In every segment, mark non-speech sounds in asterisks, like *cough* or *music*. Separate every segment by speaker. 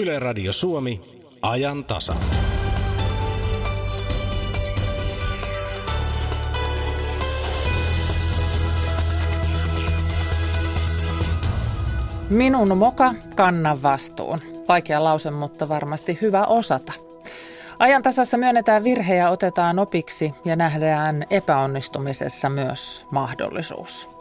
Speaker 1: Yle Radio Suomi, ajan tasa.
Speaker 2: Minun moka, kannan vastuun. Vaikea lause, mutta varmasti hyvä osata. Ajan tasassa myönnetään virhe ja otetaan opiksi ja nähdään epäonnistumisessa myös mahdollisuus.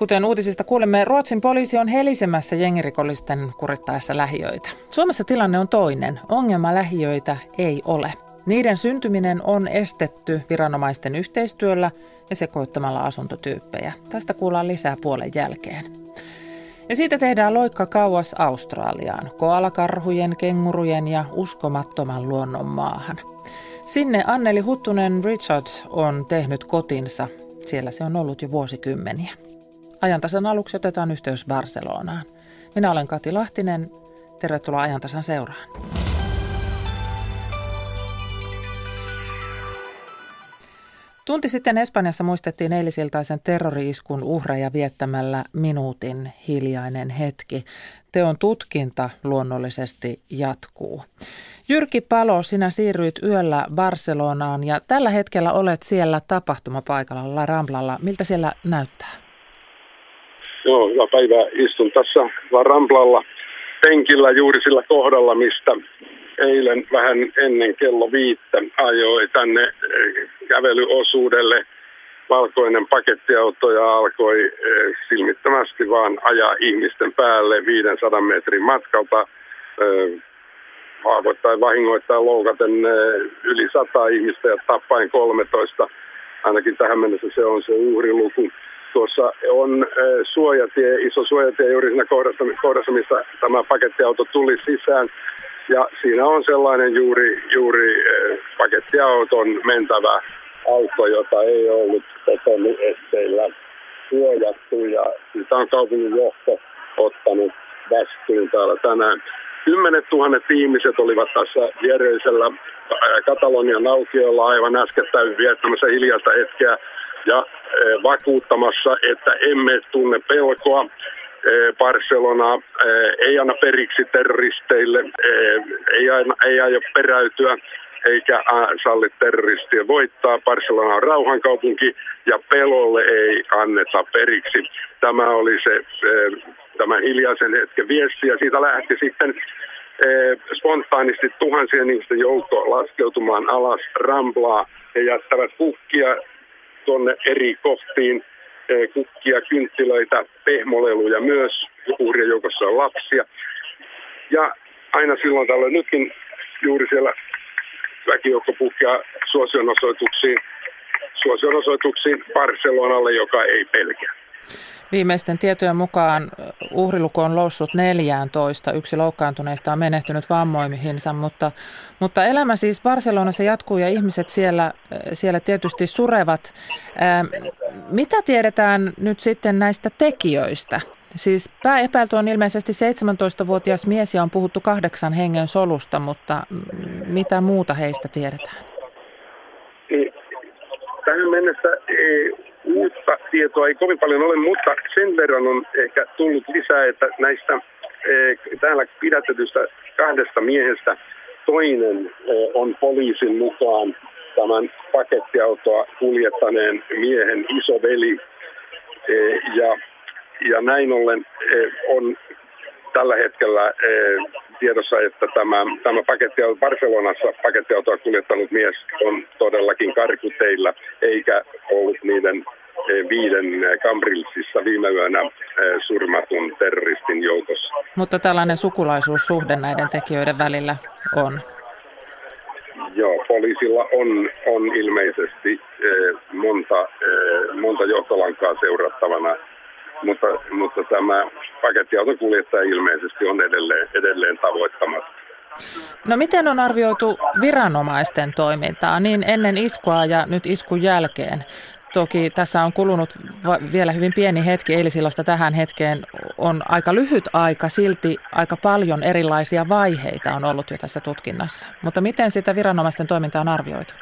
Speaker 2: Kuten uutisista kuulemme, Ruotsin poliisi on helisemässä jengirikollisten kurittaessa lähiöitä. Suomessa tilanne on toinen. Ongelma lähiöitä ei ole. Niiden syntyminen on estetty viranomaisten yhteistyöllä ja sekoittamalla asuntotyyppejä. Tästä kuullaan lisää puolen jälkeen. Ja siitä tehdään loikka kauas Australiaan, koalakarhujen, kengurujen ja uskomattoman luonnon maahan. Sinne Anneli Huttunen Richards on tehnyt kotinsa. Siellä se on ollut jo vuosikymmeniä. Ajantasan aluksi otetaan yhteys Barcelonaan. Minä olen Kati Lahtinen. Tervetuloa Ajantasan seuraan. Tunti sitten Espanjassa muistettiin eilisiltaisen terrori-iskun uhreja viettämällä minuutin hiljainen hetki. Teon tutkinta luonnollisesti jatkuu. Jyrki Palo, sinä siirryit yöllä Barcelonaan ja tällä hetkellä olet siellä tapahtumapaikalla La Ramblalla. Miltä siellä näyttää?
Speaker 3: Joo, hyvää päivää. Istun tässä La Ramblalla penkillä juuri sillä kohdalla, mistä eilen vähän ennen kello viittä ajoi tänne eh, kävelyosuudelle valkoinen pakettiauto ja alkoi eh, silmittömästi vaan ajaa ihmisten päälle 500 metrin matkalta eh, haavoittain, vahingoittain, loukaten yli 100 ihmistä ja tappain 13. Ainakin tähän mennessä se on se uhriluku. Tuossa on suojatie, iso suojatie juuri siinä kohdassa, kohdassa missä tämä pakettiauto tuli sisään. Ja siinä on sellainen juuri, juuri pakettiauton mentävä auto, jota ei ollut esteillä suojattu ja sitä on kaupungin johto ottanut vastuun täällä tänään. Kymmenet tuhannet ihmiset olivat tässä viereisellä Katalonian aukiolla aivan äskettäin viettämässä hiljaista hetkeä ja vakuuttamassa, että emme tunne pelkoa. Barcelona ei anna periksi terroristeille, ei, aina, ei aio peräytyä eikä salli terroristien voittaa. Barcelona on rauhankaupunki ja pelolle ei anneta periksi. Tämä oli se, se tämä hiljaisen hetken viesti ja siitä lähti sitten spontaanisti tuhansien ihmisten joukko laskeutumaan alas Ramblaa. He jättävät kukkia tuonne eri kohtiin, kukkia, kynttilöitä, pehmoleluja myös. Uhrien joukossa on lapsia. Ja aina silloin tällöin nytkin juuri siellä väkijoukko puhkeaa suosionosoituksiin, suosionosoituksiin Barcelonalle, joka ei pelkää.
Speaker 2: Viimeisten tietojen mukaan uhriluku on loussut 14. Yksi loukkaantuneista on menehtynyt vammoimihinsa, mutta, mutta elämä siis Barcelonassa jatkuu ja ihmiset siellä, siellä tietysti surevat. Ää, mitä tiedetään nyt sitten näistä tekijöistä? Siis pääepäilty on ilmeisesti 17-vuotias mies ja on puhuttu kahdeksan hengen solusta, mutta mitä muuta heistä tiedetään?
Speaker 3: Tähän mennessä uutta tietoa ei kovin paljon ole, mutta sen verran on ehkä tullut lisää, että näistä täällä pidätetystä kahdesta miehestä toinen on poliisin mukaan tämän pakettiautoa kuljettaneen miehen isoveli. Ja ja näin ollen eh, on tällä hetkellä eh, tiedossa, että tämä, tämä paketti, Barcelonassa pakettiautoa kuljettanut mies on todellakin karkuteilla, eikä ollut niiden eh, viiden Cambrilsissa viime yönä surmatun terroristin joukossa.
Speaker 2: Mutta tällainen sukulaisuussuhde näiden tekijöiden välillä on?
Speaker 3: Joo, poliisilla on, on ilmeisesti monta, monta johtolankaa seurattavana mutta, mutta tämä pakettiauton kuljettaja ilmeisesti on edelleen, edelleen tavoittamatta.
Speaker 2: No miten on arvioitu viranomaisten toimintaa niin ennen iskua ja nyt iskun jälkeen? Toki tässä on kulunut vielä hyvin pieni hetki eilisillasta tähän hetkeen. On aika lyhyt aika, silti aika paljon erilaisia vaiheita on ollut jo tässä tutkinnassa. Mutta miten sitä viranomaisten toimintaa on arvioitu?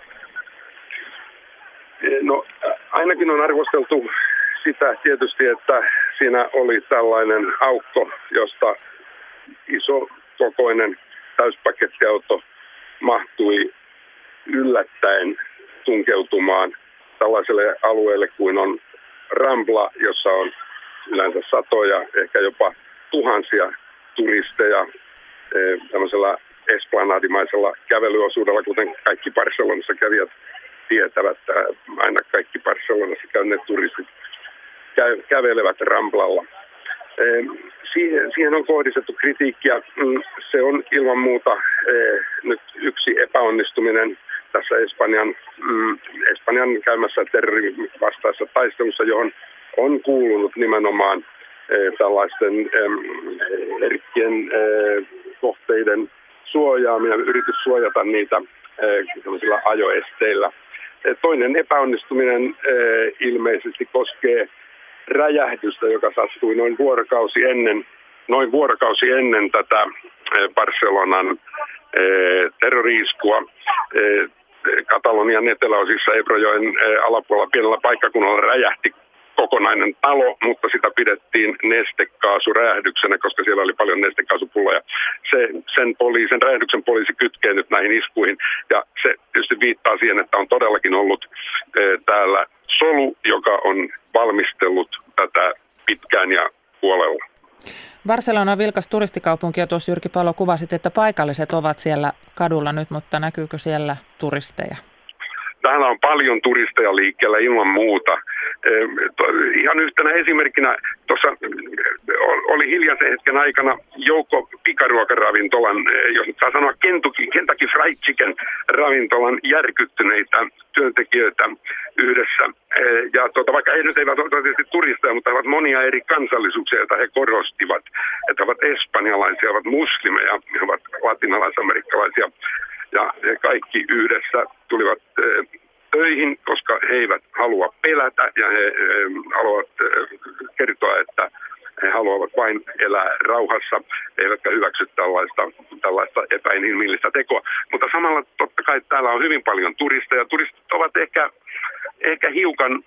Speaker 3: No ainakin on arvosteltu sitä tietysti, että siinä oli tällainen aukko, josta iso kokoinen täyspakettiauto mahtui yllättäen tunkeutumaan tällaiselle alueelle kuin on Rambla, jossa on yleensä satoja, ehkä jopa tuhansia turisteja eh, tämmöisellä esplanadimaisella kävelyosuudella, kuten kaikki Barcelonassa kävijät tietävät. Aina kaikki Barcelonassa käyneet turistit kävelevät Ramblalla. Siihen, siihen on kohdistettu kritiikkiä. Mm, se on ilman muuta nyt yksi epäonnistuminen tässä Espanjan, mm, Espanjan käymässä terrorin vastaessa taistelussa, johon on kuulunut nimenomaan tällaisten herkkien kohteiden suojaaminen, yritys suojata niitä ajoesteillä. Toinen epäonnistuminen ilmeisesti koskee räjähdystä, joka sattui noin vuorokausi ennen, noin vuorokausi ennen tätä Barcelonan terroriiskua. Katalonian eteläosissa Ebrojoen alapuolella pienellä paikkakunnalla räjähti kokonainen talo, mutta sitä pidettiin nestekaasuräähdyksenä, koska siellä oli paljon nestekaasupulloja. Se, sen, poliisi, sen räjähdyksen poliisi kytkee nyt näihin iskuihin ja se tietysti viittaa siihen, että on todellakin ollut e, täällä solu, joka on valmistellut tätä pitkään ja huolella.
Speaker 2: Barcelona on vilkas turistikaupunki ja tuossa Jyrki Palo kuvasit, että paikalliset ovat siellä kadulla nyt, mutta näkyykö siellä turisteja?
Speaker 3: Täällä on paljon turisteja liikkeellä ilman muuta. Ihan yhtenä esimerkkinä tuossa oli hiljaisen hetken aikana joukko pikaruokaravintolan, jos nyt saa sanoa Kentucky, Kentucky Fried Chicken ravintolan järkyttyneitä työntekijöitä yhdessä. Ja tuota, vaikka he nyt eivät ole tietysti turisteja, mutta he ovat monia eri kansallisuuksia, joita he korostivat. Että he ovat espanjalaisia, ovat muslimeja, he ovat latinalaisamerikkalaisia ja he kaikki yhdessä tulivat eh, töihin, koska he eivät halua pelätä ja he eh, haluavat eh, kertoa, että he haluavat vain elää rauhassa, eivätkä hyväksy tällaista, tällaista epäinhimillistä tekoa. Mutta samalla totta kai täällä on hyvin paljon turisteja. Turistit ovat ehkä, ehkä hiukan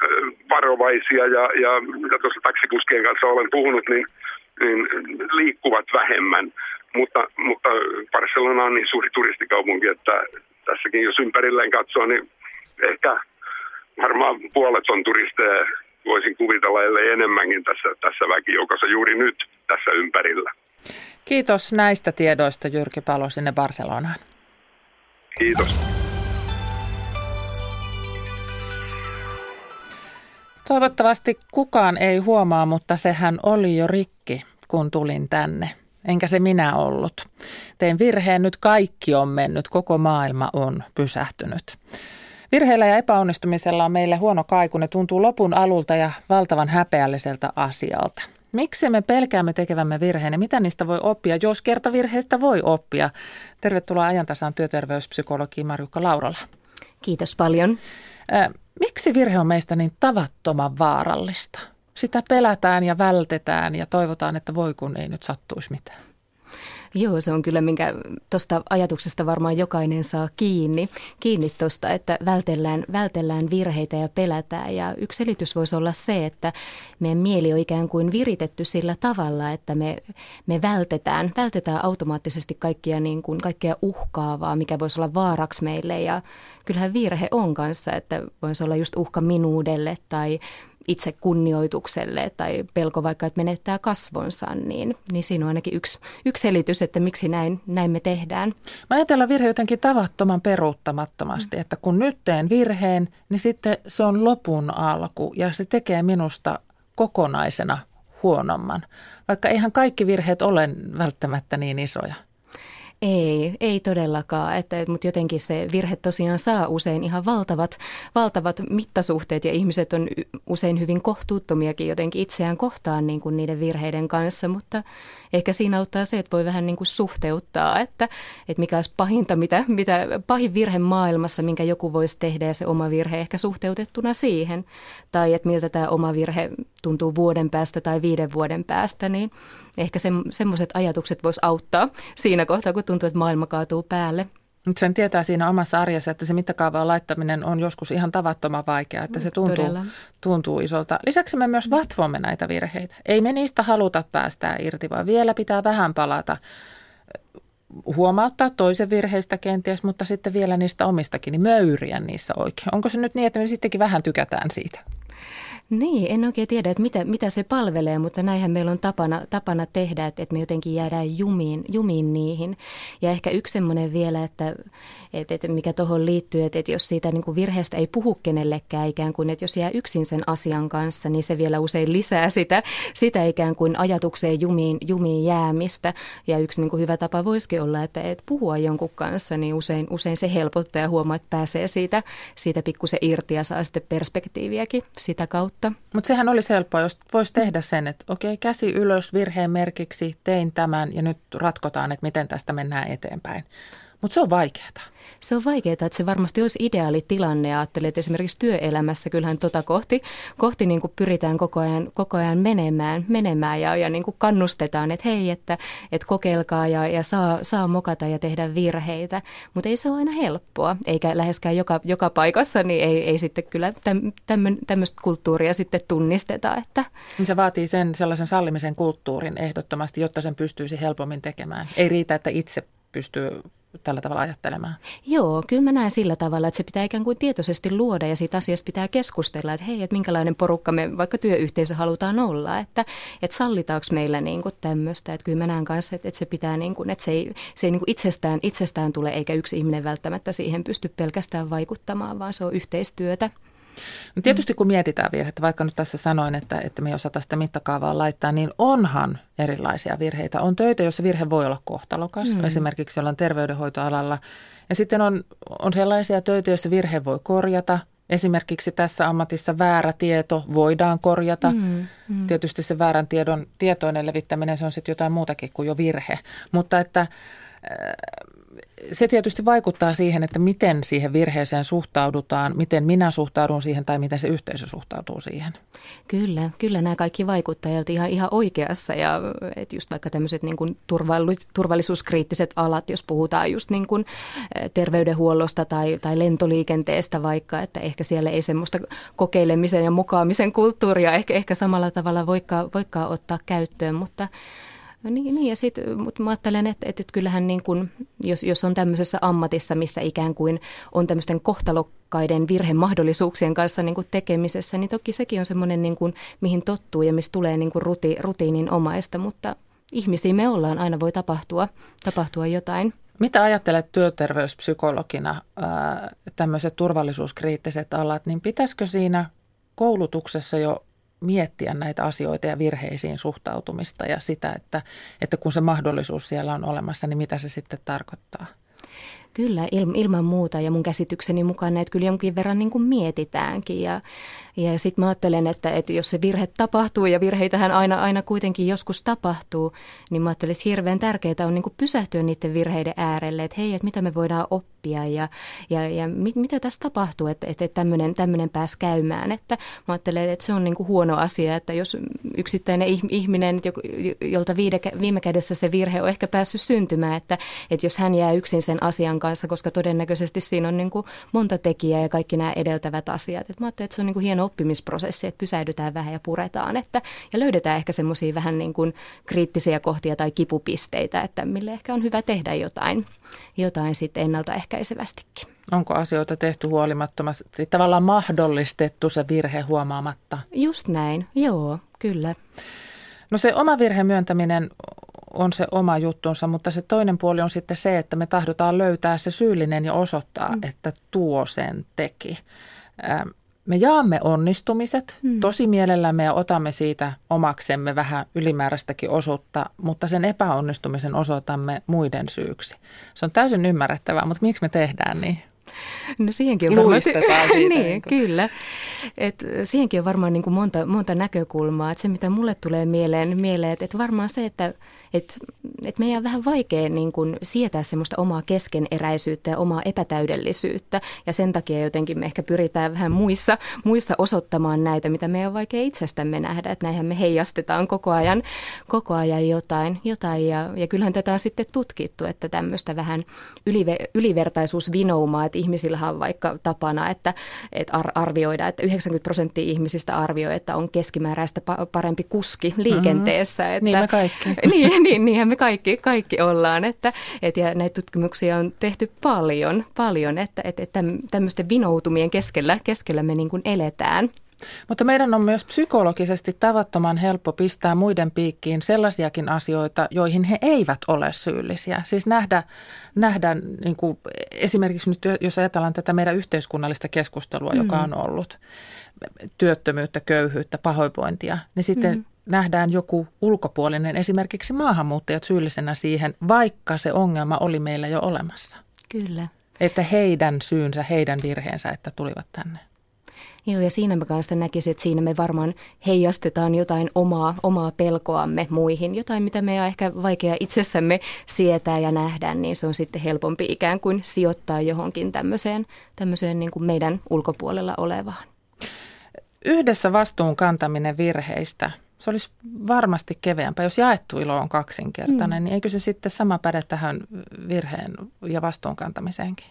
Speaker 3: varovaisia ja, ja mitä tuossa taksikuskien kanssa olen puhunut, niin, niin liikkuvat vähemmän. Mutta, mutta Barcelona on niin suuri turistikaupunki, että tässäkin jos ympärilleen katsoo, niin ehkä varmaan puolet on turisteja, voisin kuvitella, ellei enemmänkin tässä, tässä väkijoukossa juuri nyt tässä ympärillä.
Speaker 2: Kiitos näistä tiedoista Jyrki Palo sinne Barcelonaan.
Speaker 3: Kiitos.
Speaker 2: Toivottavasti kukaan ei huomaa, mutta sehän oli jo rikki, kun tulin tänne enkä se minä ollut. Tein virheen, nyt kaikki on mennyt, koko maailma on pysähtynyt. Virheillä ja epäonnistumisella on meille huono kaiku, ne tuntuu lopun alulta ja valtavan häpeälliseltä asialta. Miksi me pelkäämme tekevämme virheen ja mitä niistä voi oppia, jos kerta virheistä voi oppia? Tervetuloa ajantasaan työterveyspsykologi Marjukka Laurala.
Speaker 4: Kiitos paljon.
Speaker 2: Miksi virhe on meistä niin tavattoman vaarallista? Sitä pelätään ja vältetään ja toivotaan, että voi kun ei nyt sattuisi mitään.
Speaker 4: Joo, se on kyllä, minkä tuosta ajatuksesta varmaan jokainen saa kiinni, kiinni tuosta, että vältellään, vältellään virheitä ja pelätään. Ja yksi selitys voisi olla se, että meidän mieli on ikään kuin viritetty sillä tavalla, että me, me vältetään, vältetään automaattisesti kaikkia, niin kuin, kaikkea uhkaavaa, mikä voisi olla vaaraksi meille. Ja kyllähän virhe on kanssa, että voisi olla just uhka minuudelle tai itse kunnioitukselle tai pelko vaikka, että menettää kasvonsa, niin, niin siinä on ainakin yksi, yksi selitys, että miksi näin, näin me tehdään.
Speaker 2: Mä ajatellaan virhe jotenkin tavattoman peruuttamattomasti, mm. että kun nyt teen virheen, niin sitten se on lopun alku ja se tekee minusta kokonaisena huonomman, vaikka eihän kaikki virheet ole välttämättä niin isoja.
Speaker 4: Ei, ei todellakaan, että, mutta jotenkin se virhe tosiaan saa usein ihan valtavat, valtavat mittasuhteet ja ihmiset on usein hyvin kohtuuttomiakin jotenkin itseään kohtaan niin kuin niiden virheiden kanssa, mutta ehkä siinä auttaa se, että voi vähän niin kuin suhteuttaa, että, että mikä olisi pahinta, mitä, mitä pahin virhe maailmassa, minkä joku voisi tehdä ja se oma virhe ehkä suhteutettuna siihen, tai että miltä tämä oma virhe tuntuu vuoden päästä tai viiden vuoden päästä, niin ehkä se, semmoiset ajatukset vois auttaa siinä kohtaa, kun tuntuu, että maailma kaatuu päälle.
Speaker 2: Mutta sen tietää siinä omassa arjessa, että se mittakaavaan laittaminen on joskus ihan tavattoman vaikeaa, että se tuntuu, tuntuu isolta. Lisäksi me myös vatvomme näitä virheitä. Ei me niistä haluta päästää irti, vaan vielä pitää vähän palata huomauttaa toisen virheistä kenties, mutta sitten vielä niistä omistakin, niin möyriä niissä oikein. Onko se nyt niin, että me sittenkin vähän tykätään siitä?
Speaker 4: Niin, en oikein tiedä, että mitä, mitä se palvelee, mutta näinhän meillä on tapana, tapana tehdä, että, että me jotenkin jäädään jumiin, jumiin niihin. Ja ehkä yksi semmoinen vielä, että, että, että mikä tuohon liittyy, että, että jos siitä niin kuin virheestä ei puhu kenellekään ikään kuin, että jos jää yksin sen asian kanssa, niin se vielä usein lisää sitä, sitä ikään kuin ajatukseen jumiin, jumiin jäämistä. Ja yksi niin kuin hyvä tapa voisikin olla, että, että puhua jonkun kanssa, niin usein, usein se helpottaa ja huomaa, että pääsee siitä, siitä pikkusen irti ja saa sitten perspektiiviäkin sitä kautta.
Speaker 2: Mutta sehän olisi helppoa, jos voisi tehdä sen, että okei, käsi ylös virheen merkiksi, tein tämän ja nyt ratkotaan, että miten tästä mennään eteenpäin. Mutta se on vaikeaa.
Speaker 4: Se on vaikeaa, että se varmasti olisi ideaali tilanne. Ja ajattelin, että esimerkiksi työelämässä kyllähän tota kohti, kohti niin kuin pyritään koko ajan, koko ajan menemään, menemään ja, ja niin kuin kannustetaan, että hei, että, että kokeilkaa ja, ja saa, saa mokata ja tehdä virheitä. Mutta ei se ole aina helppoa, eikä läheskään joka, joka paikassa, niin ei, ei sitten kyllä tämmöistä kulttuuria sitten tunnisteta. Että.
Speaker 2: Niin se vaatii sen sellaisen sallimisen kulttuurin ehdottomasti, jotta sen pystyisi helpommin tekemään. Ei riitä, että itse pystyy tällä tavalla ajattelemaan?
Speaker 4: Joo, kyllä mä näen sillä tavalla, että se pitää ikään kuin tietoisesti luoda ja siitä asiasta pitää keskustella, että hei, että minkälainen porukka me vaikka työyhteisö halutaan olla, että, että sallitaanko meillä niin kuin tämmöistä, että kyllä mä näen kanssa, että, että se pitää niin kuin, että se ei, se ei niin kuin itsestään, itsestään tule eikä yksi ihminen välttämättä siihen pysty pelkästään vaikuttamaan, vaan se on yhteistyötä.
Speaker 2: No tietysti kun mietitään virhettä, vaikka nyt tässä sanoin, että, että me ei osata sitä mittakaavaa laittaa, niin onhan erilaisia virheitä. On töitä, joissa virhe voi olla kohtalokas, mm. esimerkiksi jollain terveydenhoitoalalla. Ja sitten on, on sellaisia töitä, joissa virhe voi korjata. Esimerkiksi tässä ammatissa väärä tieto voidaan korjata. Mm, mm. Tietysti se väärän tiedon tietoinen levittäminen, se on sitten jotain muutakin kuin jo virhe. Mutta että se tietysti vaikuttaa siihen, että miten siihen virheeseen suhtaudutaan, miten minä suhtaudun siihen tai miten se yhteisö suhtautuu siihen.
Speaker 4: Kyllä, kyllä nämä kaikki vaikuttajat ihan, ihan oikeassa ja että just vaikka tämmöiset niin kuin turvallisuuskriittiset alat, jos puhutaan just niin kuin terveydenhuollosta tai, tai lentoliikenteestä vaikka, että ehkä siellä ei semmoista kokeilemisen ja mukaamisen kulttuuria ehkä, ehkä samalla tavalla voikaan, voikaan ottaa käyttöön, mutta No niin, niin ja sitten mutta mä ajattelen, että, että, kyllähän niin kuin, jos, jos on tämmöisessä ammatissa, missä ikään kuin on tämmöisten kohtalokkaiden virhemahdollisuuksien kanssa niin tekemisessä, niin toki sekin on semmoinen, niin kuin, mihin tottuu ja mistä tulee niin kuin ruti, rutiinin omaista, mutta ihmisiä me ollaan, aina voi tapahtua, tapahtua jotain.
Speaker 2: Mitä ajattelet työterveyspsykologina, tämmöiset turvallisuuskriittiset alat, niin pitäisikö siinä koulutuksessa jo miettiä näitä asioita ja virheisiin suhtautumista ja sitä, että, että kun se mahdollisuus siellä on olemassa, niin mitä se sitten tarkoittaa?
Speaker 4: Kyllä, ilman muuta ja mun käsitykseni mukaan näitä kyllä jonkin verran niin kuin mietitäänkin ja, ja sitten mä ajattelen, että, että jos se virhe tapahtuu ja virheitähän aina, aina kuitenkin joskus tapahtuu, niin mä ajattelen, että hirveän tärkeää on niin pysähtyä niiden virheiden äärelle, että hei, että mitä me voidaan oppia ja, ja, ja mit, mitä tässä tapahtuu, että, että tämmöinen, tämmöinen pääsi käymään. Että mä ajattelen, että se on niin huono asia, että jos yksittäinen ihminen, jolta viime kädessä se virhe on ehkä päässyt syntymään, että, että jos hän jää yksin sen asian kanssa, koska todennäköisesti siinä on niin monta tekijää ja kaikki nämä edeltävät asiat. Että mä ajattelen, että se on niin kuin hieno oppimisprosessi, että pysähdytään vähän ja puretaan että, ja löydetään ehkä semmoisia vähän niin kuin kriittisiä kohtia tai kipupisteitä, että mille ehkä on hyvä tehdä jotain, jotain sitten ennaltaehkäisevästikin.
Speaker 2: Onko asioita tehty huolimattomasti, tavallaan mahdollistettu se virhe huomaamatta?
Speaker 4: Just näin, joo, kyllä.
Speaker 2: No se oma virhe myöntäminen on se oma juttunsa, mutta se toinen puoli on sitten se, että me tahdotaan löytää se syyllinen ja osoittaa, mm. että tuo sen teki. Me jaamme onnistumiset mm. tosi mielellämme ja otamme siitä omaksemme vähän ylimääräistäkin osuutta, mutta sen epäonnistumisen osoitamme muiden syyksi. Se on täysin ymmärrettävää, mutta miksi me tehdään niin?
Speaker 4: No siihenkin on varmaan, siitä, *laughs* niin, niin kyllä. Et siihenkin on varmaan niin kuin monta, monta näkökulmaa. Et se, mitä mulle tulee mieleen, mieleen että et varmaan se, että et, et meidän on vähän vaikea niin kuin sietää semmoista omaa keskeneräisyyttä ja omaa epätäydellisyyttä. Ja sen takia jotenkin me ehkä pyritään vähän muissa, muissa osoittamaan näitä, mitä meidän on vaikea itsestämme nähdä. Että näinhän me heijastetaan koko ajan, koko ajan jotain. jotain ja, ja kyllähän tätä on sitten tutkittu, että tämmöistä vähän ylive, ylivertaisuusvinoumaa, että ihmisillähän on vaikka tapana, että, että arvioida, että 90 prosenttia ihmisistä arvioi, että on keskimääräistä parempi kuski liikenteessä. Mm-hmm. Että,
Speaker 2: niin me kaikki. *laughs*
Speaker 4: niin, *laughs* niin, niinhän me kaikki, kaikki ollaan. Että, et, ja näitä tutkimuksia on tehty paljon, paljon että, että, että tämmöisten vinoutumien keskellä, keskellä me niin kuin eletään.
Speaker 2: Mutta meidän on myös psykologisesti tavattoman helppo pistää muiden piikkiin sellaisiakin asioita, joihin he eivät ole syyllisiä. Siis nähdä, nähdä niin kuin esimerkiksi nyt, jos ajatellaan tätä meidän yhteiskunnallista keskustelua, mm. joka on ollut, työttömyyttä, köyhyyttä, pahoinvointia, niin sitten mm. Nähdään joku ulkopuolinen, esimerkiksi maahanmuuttajat syyllisenä siihen, vaikka se ongelma oli meillä jo olemassa.
Speaker 4: Kyllä.
Speaker 2: Että heidän syynsä, heidän virheensä, että tulivat tänne.
Speaker 4: Joo, ja siinä mä kanssa näkisin, että siinä me varmaan heijastetaan jotain omaa, omaa pelkoamme muihin, jotain mitä me on ehkä vaikea itsessämme sietää ja nähdä, niin se on sitten helpompi ikään kuin sijoittaa johonkin tämmöiseen, tämmöiseen niin kuin meidän ulkopuolella olevaan.
Speaker 2: Yhdessä vastuun kantaminen virheistä, se olisi varmasti keveämpää. Jos jaettu ilo on kaksinkertainen, mm. niin eikö se sitten sama päde tähän virheen ja vastuun kantamiseenkin?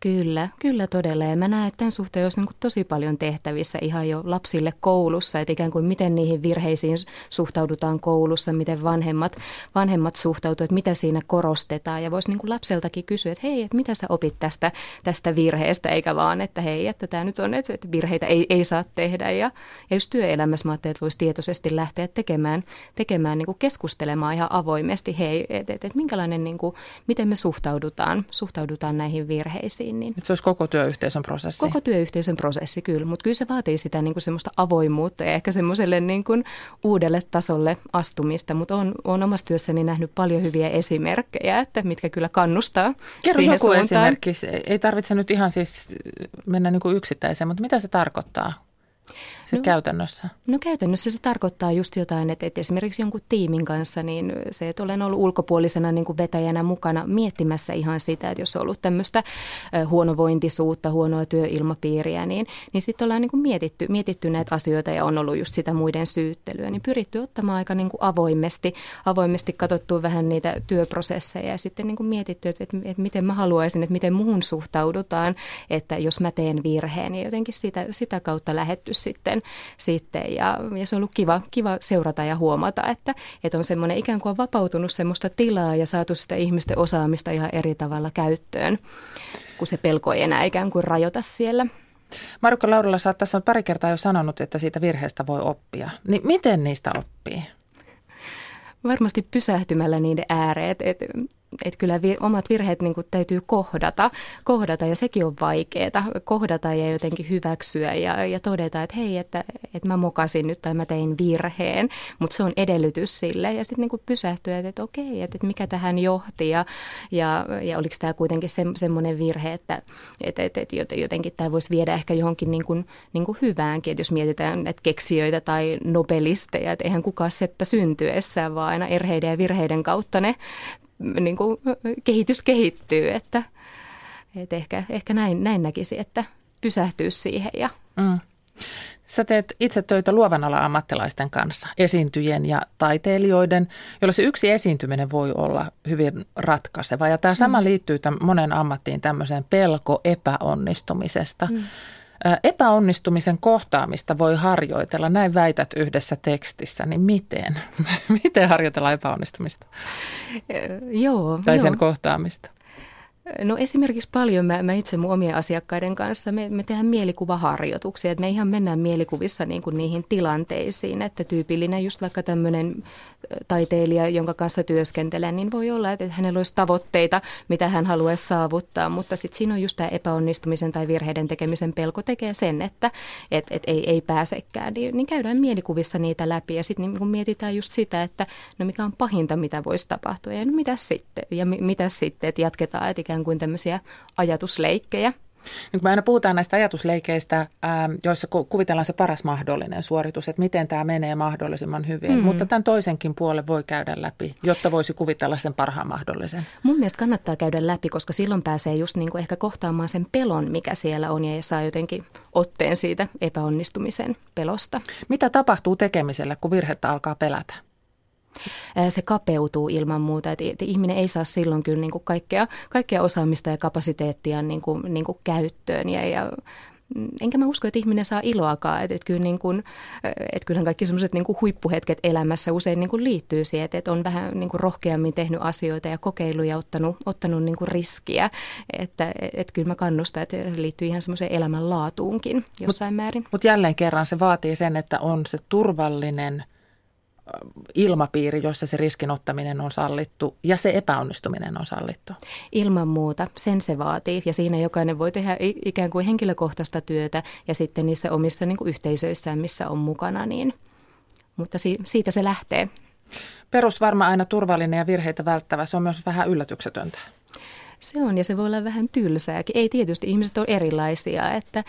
Speaker 4: Kyllä, kyllä todella. Ja mä näen, että tämän suhteen olisi niin tosi paljon tehtävissä ihan jo lapsille koulussa, että ikään kuin miten niihin virheisiin suhtaudutaan koulussa, miten vanhemmat, vanhemmat suhtautuvat, että mitä siinä korostetaan. Ja voisi niin kuin lapseltakin kysyä, että hei, että mitä sä opit tästä, tästä virheestä, eikä vaan, että hei, että tämä nyt on, että virheitä ei, ei saa tehdä. Ja, ja just työelämässä mä ajattelin, että voisi tietoisesti lähteä tekemään, tekemään niin kuin keskustelemaan ihan avoimesti, hei, että et, et minkälainen, niin kuin, miten me suhtaudutaan, suhtaudutaan näihin virheisiin prosessiin. Niin
Speaker 2: se olisi koko työyhteisön prosessi?
Speaker 4: Koko työyhteisön prosessi, kyllä. Mutta kyllä se vaatii sitä niin kuin semmoista avoimuutta ja ehkä semmoiselle niin kuin uudelle tasolle astumista. Mutta olen, olen omassa työssäni nähnyt paljon hyviä esimerkkejä, että mitkä kyllä kannustaa
Speaker 2: Kerro
Speaker 4: siihen
Speaker 2: joku suuntaan. esimerkki. Ei tarvitse nyt ihan siis mennä niin kuin yksittäiseen, mutta mitä se tarkoittaa? No, käytännössä?
Speaker 4: No käytännössä se tarkoittaa just jotain, että, että esimerkiksi jonkun tiimin kanssa, niin se, että olen ollut ulkopuolisena niin kuin vetäjänä mukana miettimässä ihan sitä, että jos on ollut tämmöistä huonovointisuutta, huonoa työilmapiiriä, niin, niin sitten ollaan niin kuin mietitty, mietitty näitä asioita ja on ollut just sitä muiden syyttelyä, niin pyritty ottamaan aika niin kuin avoimesti, avoimesti katsottu vähän niitä työprosesseja ja sitten niin kuin mietitty, että, että, että miten mä haluaisin, että miten muuhun suhtaudutaan, että jos mä teen virheen, niin jotenkin sitä, sitä kautta lähetty sitten sitten, sitten ja, ja se on ollut kiva, kiva seurata ja huomata, että, että on semmoinen ikään kuin vapautunut semmoista tilaa ja saatu sitä ihmisten osaamista ihan eri tavalla käyttöön, kun se pelko ei enää ikään kuin rajoita siellä.
Speaker 2: Marukka Laurila, sä oot tässä pari kertaa jo sanonut, että siitä virheestä voi oppia. Niin miten niistä oppii?
Speaker 4: Varmasti pysähtymällä niiden ääreet. Et, että kyllä vir, omat virheet niin kuin täytyy kohdata, kohdata ja sekin on vaikeaa, kohdata ja jotenkin hyväksyä ja, ja todeta, että hei, että, että mä mokasin nyt tai mä tein virheen, mutta se on edellytys sille ja sitten niin pysähtyä, että, että okei, että, että mikä tähän johti ja, ja, ja oliko tämä kuitenkin se, semmoinen virhe, että, että, että, että jotenkin tämä voisi viedä ehkä johonkin niin kuin, niin kuin hyväänkin, että jos mietitään että keksijöitä tai nobelisteja, että eihän kukaan seppä syntyessään, vaan aina erheiden ja virheiden kautta ne niin kuin kehitys kehittyy, että, että ehkä, ehkä näin, näin näkisi, että pysähtyy siihen. Ja. Mm.
Speaker 2: Sä teet itse töitä luovan ala ammattilaisten kanssa, esiintyjien ja taiteilijoiden, joilla se yksi esiintyminen voi olla hyvin ratkaiseva. Ja tämä sama mm. liittyy tämän monen ammattiin tämmöiseen pelko epäonnistumisesta. Mm. Epäonnistumisen kohtaamista voi harjoitella, näin väität yhdessä tekstissä, niin miten? *laughs* miten harjoitella epäonnistumista?
Speaker 4: Joo.
Speaker 2: Tai sen joo. kohtaamista?
Speaker 4: No esimerkiksi paljon mä, mä itse mun omien asiakkaiden kanssa, me, me tehdään mielikuvaharjoituksia, että me ihan mennään mielikuvissa niin kuin niihin tilanteisiin, että tyypillinen just vaikka tämmöinen taiteilija, jonka kanssa työskentelen, niin voi olla, että hänellä olisi tavoitteita, mitä hän haluaisi saavuttaa, mutta sitten siinä on just tämä epäonnistumisen tai virheiden tekemisen pelko tekee sen, että et, et ei, ei pääsekään, niin, niin käydään mielikuvissa niitä läpi. Ja sitten niin mietitään just sitä, että no mikä on pahinta, mitä voisi tapahtua. Ja no mitä sitten? Ja mi, mitä sitten, että jatketaan, että ikään kuin tämmöisiä ajatusleikkejä.
Speaker 2: Nyt me aina puhutaan näistä ajatusleikeistä, joissa kuvitellaan se paras mahdollinen suoritus, että miten tämä menee mahdollisimman hyvin. Mm. Mutta tämän toisenkin puolen voi käydä läpi, jotta voisi kuvitella sen parhaan mahdollisen.
Speaker 4: Mun mielestä kannattaa käydä läpi, koska silloin pääsee just niin kuin ehkä kohtaamaan sen pelon, mikä siellä on ja saa jotenkin otteen siitä epäonnistumisen pelosta.
Speaker 2: Mitä tapahtuu tekemiselle, kun virhettä alkaa pelätä?
Speaker 4: Se kapeutuu ilman muuta, että ihminen ei saa silloin kyllä niin kuin kaikkea, kaikkea osaamista ja kapasiteettia niin kuin, niin kuin käyttöön ja, ja Mm, enkä mä usko, että ihminen saa iloakaan. Että, että, kyllä niin kuin, että kyllähän kaikki semmoiset niin huippuhetket elämässä usein niin liittyy siihen, että, että on vähän niin rohkeammin tehnyt asioita ja kokeiluja, ottanut, ottanut niin riskiä. Että, että kyllä mä kannustan, että se liittyy ihan semmoiseen elämänlaatuunkin jossain mut, määrin.
Speaker 2: Mutta jälleen kerran se vaatii sen, että on se turvallinen – ilmapiiri, jossa se riskin ottaminen on sallittu ja se epäonnistuminen on sallittu.
Speaker 4: Ilman muuta, sen se vaatii ja siinä jokainen voi tehdä ikään kuin henkilökohtaista työtä ja sitten niissä omissa niin kuin yhteisöissään, missä on mukana, niin, mutta si- siitä se lähtee.
Speaker 2: Perus varmaan aina turvallinen ja virheitä välttävä, se on myös vähän yllätyksetöntä.
Speaker 4: Se on ja se voi olla vähän tylsääkin. Ei tietysti, ihmiset on erilaisia että,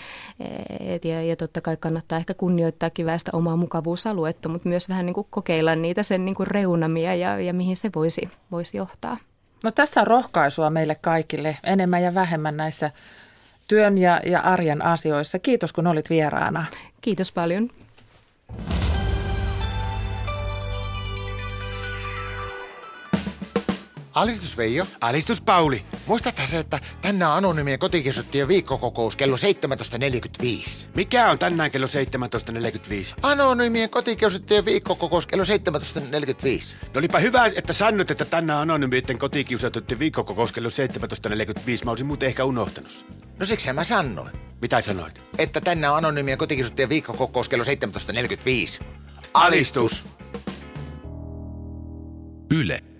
Speaker 4: et, ja, ja totta kai kannattaa ehkä kunnioittaa väestä omaa mukavuusaluetta, mutta myös vähän niin kuin kokeilla niitä sen niin kuin reunamia ja, ja mihin se voisi, voisi johtaa.
Speaker 2: No tässä on rohkaisua meille kaikille enemmän ja vähemmän näissä työn ja, ja arjen asioissa. Kiitos kun olit vieraana.
Speaker 4: Kiitos paljon.
Speaker 5: Alistus Veijo.
Speaker 6: Alistus Pauli.
Speaker 5: Muistathan se, että tänään on anonymien viikkokokous kello 17.45.
Speaker 6: Mikä on tänään kello 17.45?
Speaker 5: Anonymien kotikesuttujen viikkokokous kello 17.45.
Speaker 6: No olipa hyvä, että sanoit, että tänään anonymien kotikiusattujen viikkokokous kello 17.45. Mä olisin muuten ehkä unohtanut.
Speaker 5: No siksi mä sanoin.
Speaker 6: Mitä sanoit?
Speaker 5: Että tänään on anonymien viikkokokous kello 17.45.
Speaker 6: Alistus!
Speaker 1: Yle.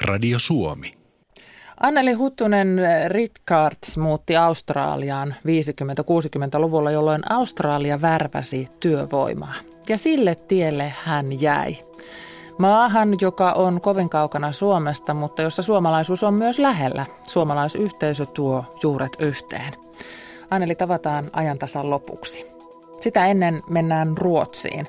Speaker 1: Radio Suomi.
Speaker 2: Anneli Huttunen Ritkards muutti Australiaan 50-60-luvulla, jolloin Australia värväsi työvoimaa. Ja sille tielle hän jäi. Maahan, joka on kovin kaukana Suomesta, mutta jossa suomalaisuus on myös lähellä. Suomalaisyhteisö tuo juuret yhteen. Anneli tavataan ajantasan lopuksi. Sitä ennen mennään Ruotsiin.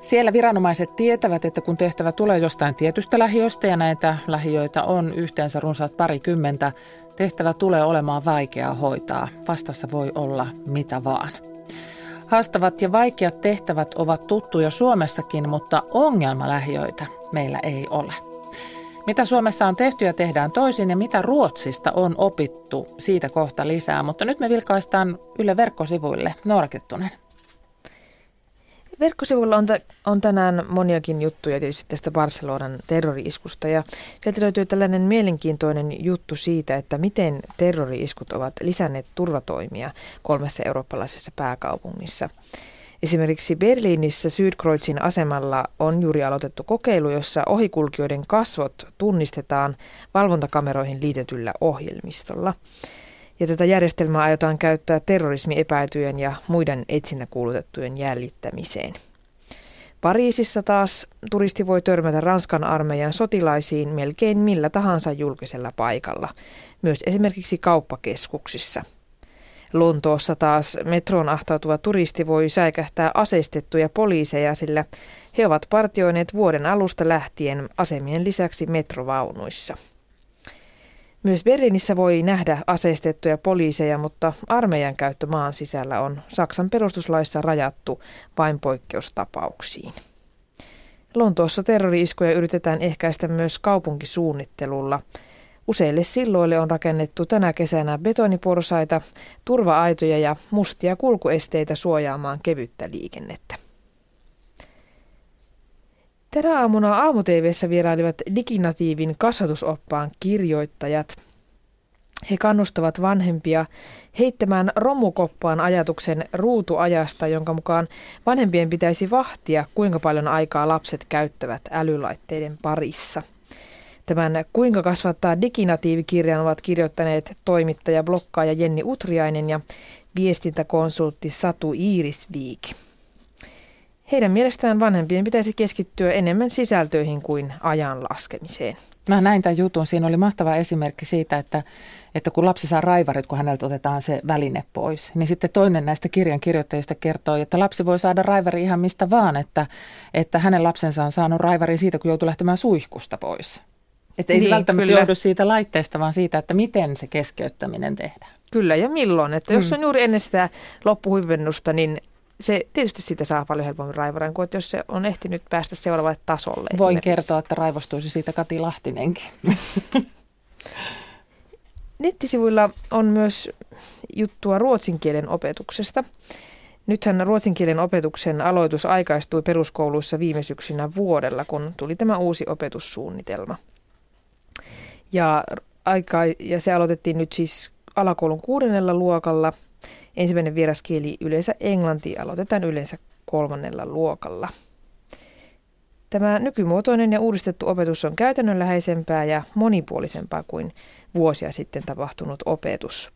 Speaker 2: Siellä viranomaiset tietävät, että kun tehtävä tulee jostain tietystä lähiöstä ja näitä lähiöitä on yhteensä runsaat parikymmentä, tehtävä tulee olemaan vaikeaa hoitaa. Vastassa voi olla mitä vaan. Haastavat ja vaikeat tehtävät ovat tuttuja Suomessakin, mutta ongelmalähiöitä meillä ei ole. Mitä Suomessa on tehty ja tehdään toisin ja mitä Ruotsista on opittu, siitä kohta lisää. Mutta nyt me vilkaistaan Yle verkkosivuille. Noora Kettunen.
Speaker 7: Verkkosivuilla on, t- on tänään moniakin juttuja tietysti tästä Barcelonan terrori-iskusta ja sieltä löytyy tällainen mielenkiintoinen juttu siitä, että miten terrori-iskut ovat lisänneet turvatoimia kolmessa eurooppalaisessa pääkaupungissa. Esimerkiksi Berliinissä Südkreuzin asemalla on juuri aloitettu kokeilu, jossa ohikulkijoiden kasvot tunnistetaan valvontakameroihin liitetyllä ohjelmistolla. Ja tätä järjestelmää aiotaan käyttää terrorismiepäityjen ja muiden etsintäkuulutettujen jäljittämiseen. Pariisissa taas turisti voi törmätä Ranskan armeijan sotilaisiin melkein millä tahansa julkisella paikalla, myös esimerkiksi kauppakeskuksissa. Lontoossa taas metroon ahtautuva turisti voi säikähtää aseistettuja poliiseja, sillä he ovat partioineet vuoden alusta lähtien asemien lisäksi metrovaunuissa. Myös Berliinissä voi nähdä aseistettuja poliiseja, mutta armeijan käyttö maan sisällä on Saksan perustuslaissa rajattu vain poikkeustapauksiin. Lontoossa terrori-iskuja yritetään ehkäistä myös kaupunkisuunnittelulla. Useille silloille on rakennettu tänä kesänä betoniporsaita, turva-aitoja ja mustia kulkuesteitä suojaamaan kevyttä liikennettä. Tänä aamuna aamu vierailivat diginatiivin kasvatusoppaan kirjoittajat. He kannustavat vanhempia heittämään romukoppaan ajatuksen ruutuajasta, jonka mukaan vanhempien pitäisi vahtia, kuinka paljon aikaa lapset käyttävät älylaitteiden parissa. Tämän Kuinka kasvattaa diginatiivikirjan ovat kirjoittaneet toimittaja, blokkaaja Jenni Utriainen ja viestintäkonsultti Satu Iirisviik. Heidän mielestään vanhempien pitäisi keskittyä enemmän sisältöihin kuin ajan laskemiseen.
Speaker 2: Mä näin tämän jutun. Siinä oli mahtava esimerkki siitä, että, että kun lapsi saa raivarit, kun häneltä otetaan se väline pois, niin sitten toinen näistä kirjan kirjoittajista kertoo, että lapsi voi saada raivari ihan mistä vaan, että, että hänen lapsensa on saanut raivari siitä, kun joutuu lähtemään suihkusta pois. Että ei niin, se välttämättä kyllä. johdu siitä laitteesta, vaan siitä, että miten se keskeyttäminen tehdään.
Speaker 7: Kyllä, ja milloin. Että mm. jos on juuri ennen sitä loppuhyvennusta, niin se tietysti siitä saa paljon helpommin raivoran kuin että jos se on ehtinyt päästä seuraavalle tasolle.
Speaker 2: Voin kertoa, että raivostuisi siitä Kati Lahtinenkin. *laughs*
Speaker 7: Nettisivuilla on myös juttua ruotsin kielen opetuksesta. Nythän ruotsin kielen opetuksen aloitus aikaistui peruskouluissa viime syksynä vuodella, kun tuli tämä uusi opetussuunnitelma. Ja, aika, ja se aloitettiin nyt siis alakoulun kuudennella luokalla. Ensimmäinen vieraskieli yleensä englanti aloitetaan yleensä kolmannella luokalla. Tämä nykymuotoinen ja uudistettu opetus on käytännönläheisempää ja monipuolisempaa kuin vuosia sitten tapahtunut opetus.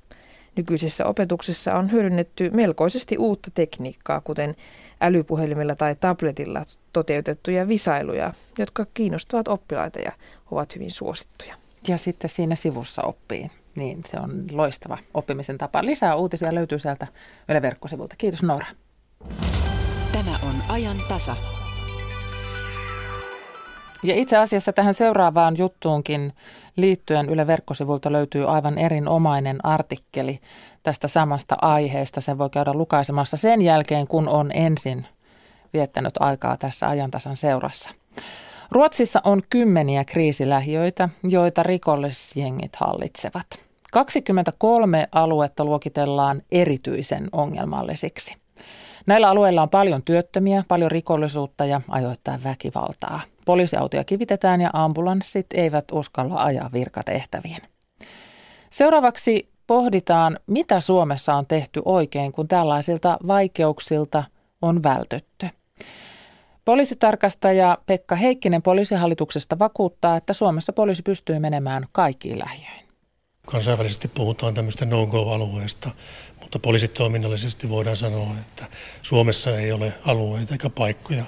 Speaker 7: Nykyisessä opetuksessa on hyödynnetty melkoisesti uutta tekniikkaa, kuten älypuhelimella tai tabletilla toteutettuja visailuja, jotka kiinnostavat oppilaita ja ovat hyvin suosittuja.
Speaker 2: Ja sitten siinä sivussa oppii. Niin, se on loistava oppimisen tapa. Lisää uutisia löytyy sieltä Yle verkkosivulta. Kiitos Noora.
Speaker 8: Tämä on ajan tasa.
Speaker 2: Ja itse asiassa tähän seuraavaan juttuunkin liittyen Yle verkkosivulta löytyy aivan erinomainen artikkeli tästä samasta aiheesta. Sen voi käydä lukaisemassa sen jälkeen, kun on ensin viettänyt aikaa tässä ajantasan seurassa. Ruotsissa on kymmeniä kriisilähiöitä, joita rikollisjengit hallitsevat. 23 aluetta luokitellaan erityisen ongelmallisiksi. Näillä alueilla on paljon työttömiä, paljon rikollisuutta ja ajoittain väkivaltaa. Poliisiautoja kivitetään ja ambulanssit eivät uskalla ajaa virkatehtäviin. Seuraavaksi pohditaan, mitä Suomessa on tehty oikein, kun tällaisilta vaikeuksilta on vältytty. Poliisitarkastaja Pekka Heikkinen poliisihallituksesta vakuuttaa, että Suomessa poliisi pystyy menemään kaikkiin lähiöihin.
Speaker 9: Kansainvälisesti puhutaan tämmöistä no-go-alueesta, mutta poliisitoiminnallisesti voidaan sanoa, että Suomessa ei ole alueita eikä paikkoja,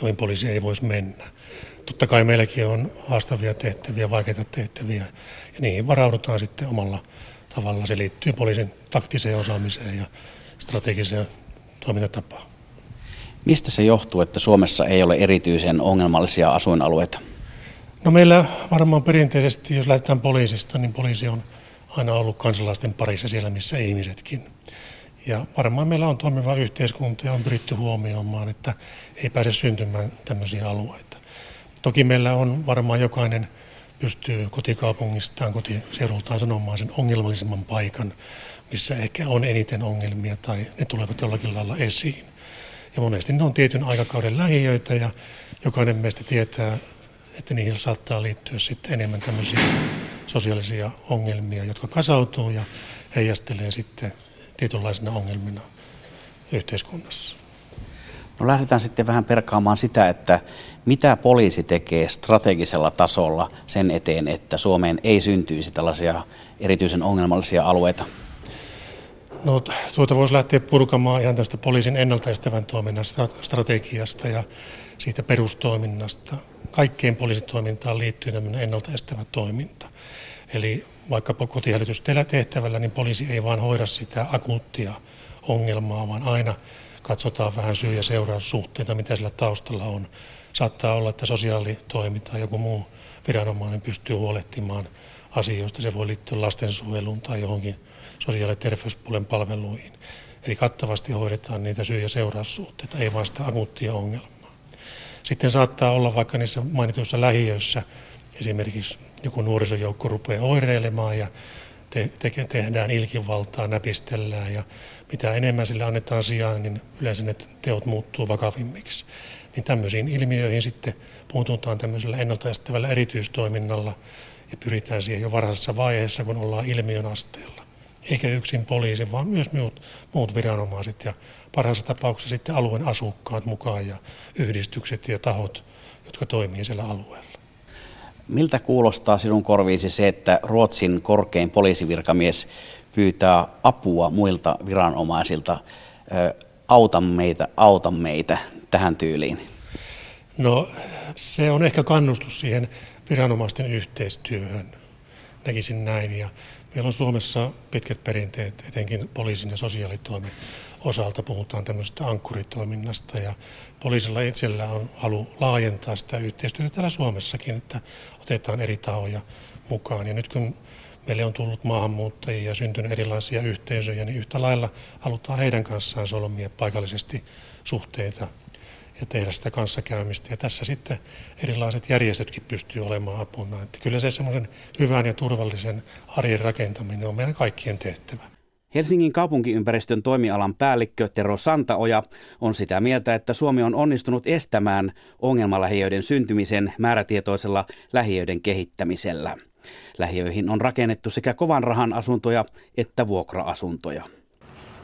Speaker 9: joihin poliisi ei voisi mennä. Totta kai meilläkin on haastavia tehtäviä, vaikeita tehtäviä ja niihin varaudutaan sitten omalla tavalla. Se liittyy poliisin taktiseen osaamiseen ja strategiseen toimintatapaan.
Speaker 10: Mistä se johtuu, että Suomessa ei ole erityisen ongelmallisia asuinalueita?
Speaker 9: No meillä varmaan perinteisesti, jos lähdetään poliisista, niin poliisi on aina ollut kansalaisten parissa siellä, missä ihmisetkin. Ja varmaan meillä on toimiva yhteiskunta ja on pyritty huomioimaan, että ei pääse syntymään tämmöisiä alueita. Toki meillä on varmaan jokainen pystyy kotikaupungistaan, kotiseudultaan sanomaan sen ongelmallisemman paikan, missä ehkä on eniten ongelmia tai ne tulevat jollakin lailla esiin. Ja monesti ne on tietyn aikakauden lähiöitä ja jokainen meistä tietää, että niihin saattaa liittyä sitten enemmän tämmöisiä sosiaalisia ongelmia, jotka kasautuu ja heijastelee sitten tietynlaisena ongelmina yhteiskunnassa.
Speaker 10: No lähdetään sitten vähän perkaamaan sitä, että mitä poliisi tekee strategisella tasolla sen eteen, että Suomeen ei syntyisi tällaisia erityisen ongelmallisia alueita?
Speaker 9: No tuota voisi lähteä purkamaan ihan tästä poliisin ennaltaestävän toiminnan strategiasta ja siitä perustoiminnasta. Kaikkeen poliisitoimintaan liittyy tämmöinen ennaltaestävä toiminta. Eli vaikkapa kotihälytystehtävällä, niin poliisi ei vaan hoida sitä akuuttia ongelmaa, vaan aina katsotaan vähän syy- ja seuraussuhteita, mitä sillä taustalla on. Saattaa olla, että sosiaalitoimi tai joku muu viranomainen pystyy huolehtimaan asioista. Se voi liittyä lastensuojeluun tai johonkin sosiaali- ja terveyspuolen palveluihin. Eli kattavasti hoidetaan niitä syy- ja seuraussuhteita, ei vain sitä akuuttia ongelmaa. Sitten saattaa olla vaikka niissä mainituissa lähiöissä esimerkiksi joku nuorisojoukko rupeaa oireilemaan ja te, te, tehdään ilkivaltaa, näpistellään ja mitä enemmän sille annetaan sijaan, niin yleensä ne teot muuttuu vakavimmiksi. Niin tämmöisiin ilmiöihin sitten puututaan tämmöisellä ennaltaestävällä erityistoiminnalla ja pyritään siihen jo varhaisessa vaiheessa, kun ollaan ilmiön asteella. Eikä yksin poliisi, vaan myös muut, muut viranomaiset ja parhaassa tapauksessa sitten alueen asukkaat mukaan ja yhdistykset ja tahot, jotka toimii siellä alueella.
Speaker 10: Miltä kuulostaa sinun korviisi se, että Ruotsin korkein poliisivirkamies pyytää apua muilta viranomaisilta, auta meitä, auta meitä tähän tyyliin?
Speaker 9: No se on ehkä kannustus siihen viranomaisten yhteistyöhön, näkisin näin. Ja meillä on Suomessa pitkät perinteet, etenkin poliisin ja sosiaalitoimen osalta puhutaan tämmöistä ankkuritoiminnasta ja poliisilla itsellä on halu laajentaa sitä yhteistyötä täällä Suomessakin, että otetaan eri tahoja mukaan. Ja nyt kun meille on tullut maahanmuuttajia ja syntynyt erilaisia yhteisöjä, niin yhtä lailla halutaan heidän kanssaan solmia paikallisesti suhteita ja tehdä sitä kanssakäymistä. Ja tässä sitten erilaiset järjestötkin pystyy olemaan apuna. Että kyllä se semmoisen hyvän ja turvallisen arjen rakentaminen on meidän kaikkien tehtävä.
Speaker 10: Helsingin kaupunkiympäristön toimialan päällikkö Tero Santaoja on sitä mieltä, että Suomi on onnistunut estämään ongelmalähiöiden syntymisen määrätietoisella lähiöiden kehittämisellä. Lähiöihin on rakennettu sekä kovan rahan asuntoja että vuokra-asuntoja.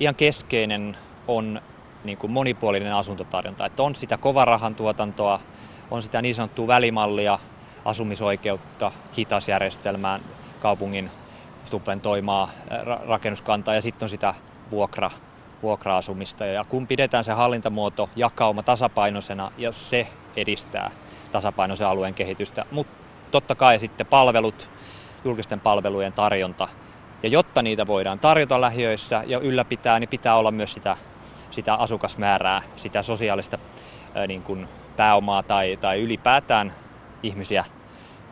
Speaker 11: Ihan keskeinen on niin kuin monipuolinen asuntotarjonta. Että on sitä kovarahan tuotantoa, on sitä niin sanottua välimallia, asumisoikeutta, hitasjärjestelmään, kaupungin subventoimaa rakennuskantaa ja sitten on sitä vuokra, vuokra-asumista. Ja kun pidetään se hallintamuoto jakauma tasapainoisena ja se edistää tasapainoisen alueen kehitystä, mutta totta kai sitten palvelut, julkisten palvelujen tarjonta. Ja jotta niitä voidaan tarjota lähiöissä ja ylläpitää, niin pitää olla myös sitä sitä asukasmäärää, sitä sosiaalista niin kuin pääomaa tai, tai ylipäätään ihmisiä.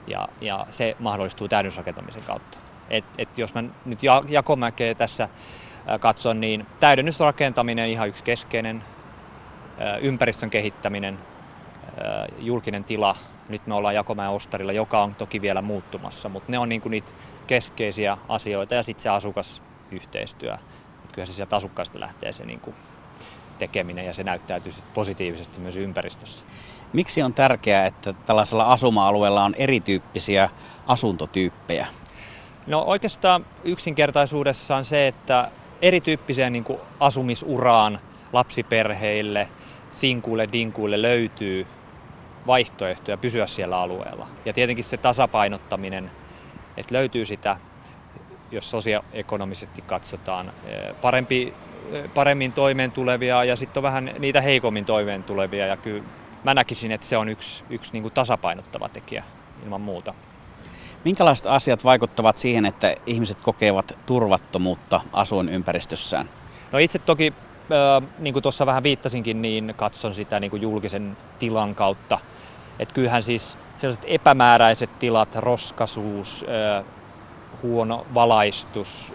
Speaker 11: Ja, ja se mahdollistuu täydennysrakentamisen kautta. Et, et jos mä nyt jakomäkeä tässä katson, niin täydennysrakentaminen ihan yksi keskeinen, ympäristön kehittäminen, julkinen tila. Nyt me ollaan Jakomäen ostarilla, joka on toki vielä muuttumassa, mutta ne on niin kuin niitä keskeisiä asioita ja sitten se asukasyhteistyö. Et kyllä se sieltä asukkaista lähtee se niin kuin tekeminen ja se näyttäytyy positiivisesti myös ympäristössä.
Speaker 10: Miksi on tärkeää, että tällaisella asuma-alueella on erityyppisiä asuntotyyppejä?
Speaker 11: No oikeastaan yksinkertaisuudessaan se, että erityyppiseen niin kuin asumisuraan lapsiperheille, sinkuille, dinkuille löytyy vaihtoehtoja pysyä siellä alueella. Ja tietenkin se tasapainottaminen, että löytyy sitä, jos sosioekonomisesti katsotaan, eh, parempi paremmin toimeen tulevia ja sitten on vähän niitä heikommin toimeen tulevia. Ja kyllä mä näkisin, että se on yksi, yksi niin kuin tasapainottava tekijä ilman muuta.
Speaker 10: Minkälaiset asiat vaikuttavat siihen, että ihmiset kokevat turvattomuutta asuinympäristössään?
Speaker 11: No itse toki, niin kuin tuossa vähän viittasinkin, niin katson sitä niin kuin julkisen tilan kautta. Että kyllähän siis sellaiset epämääräiset tilat, roskasuus, huono valaistus,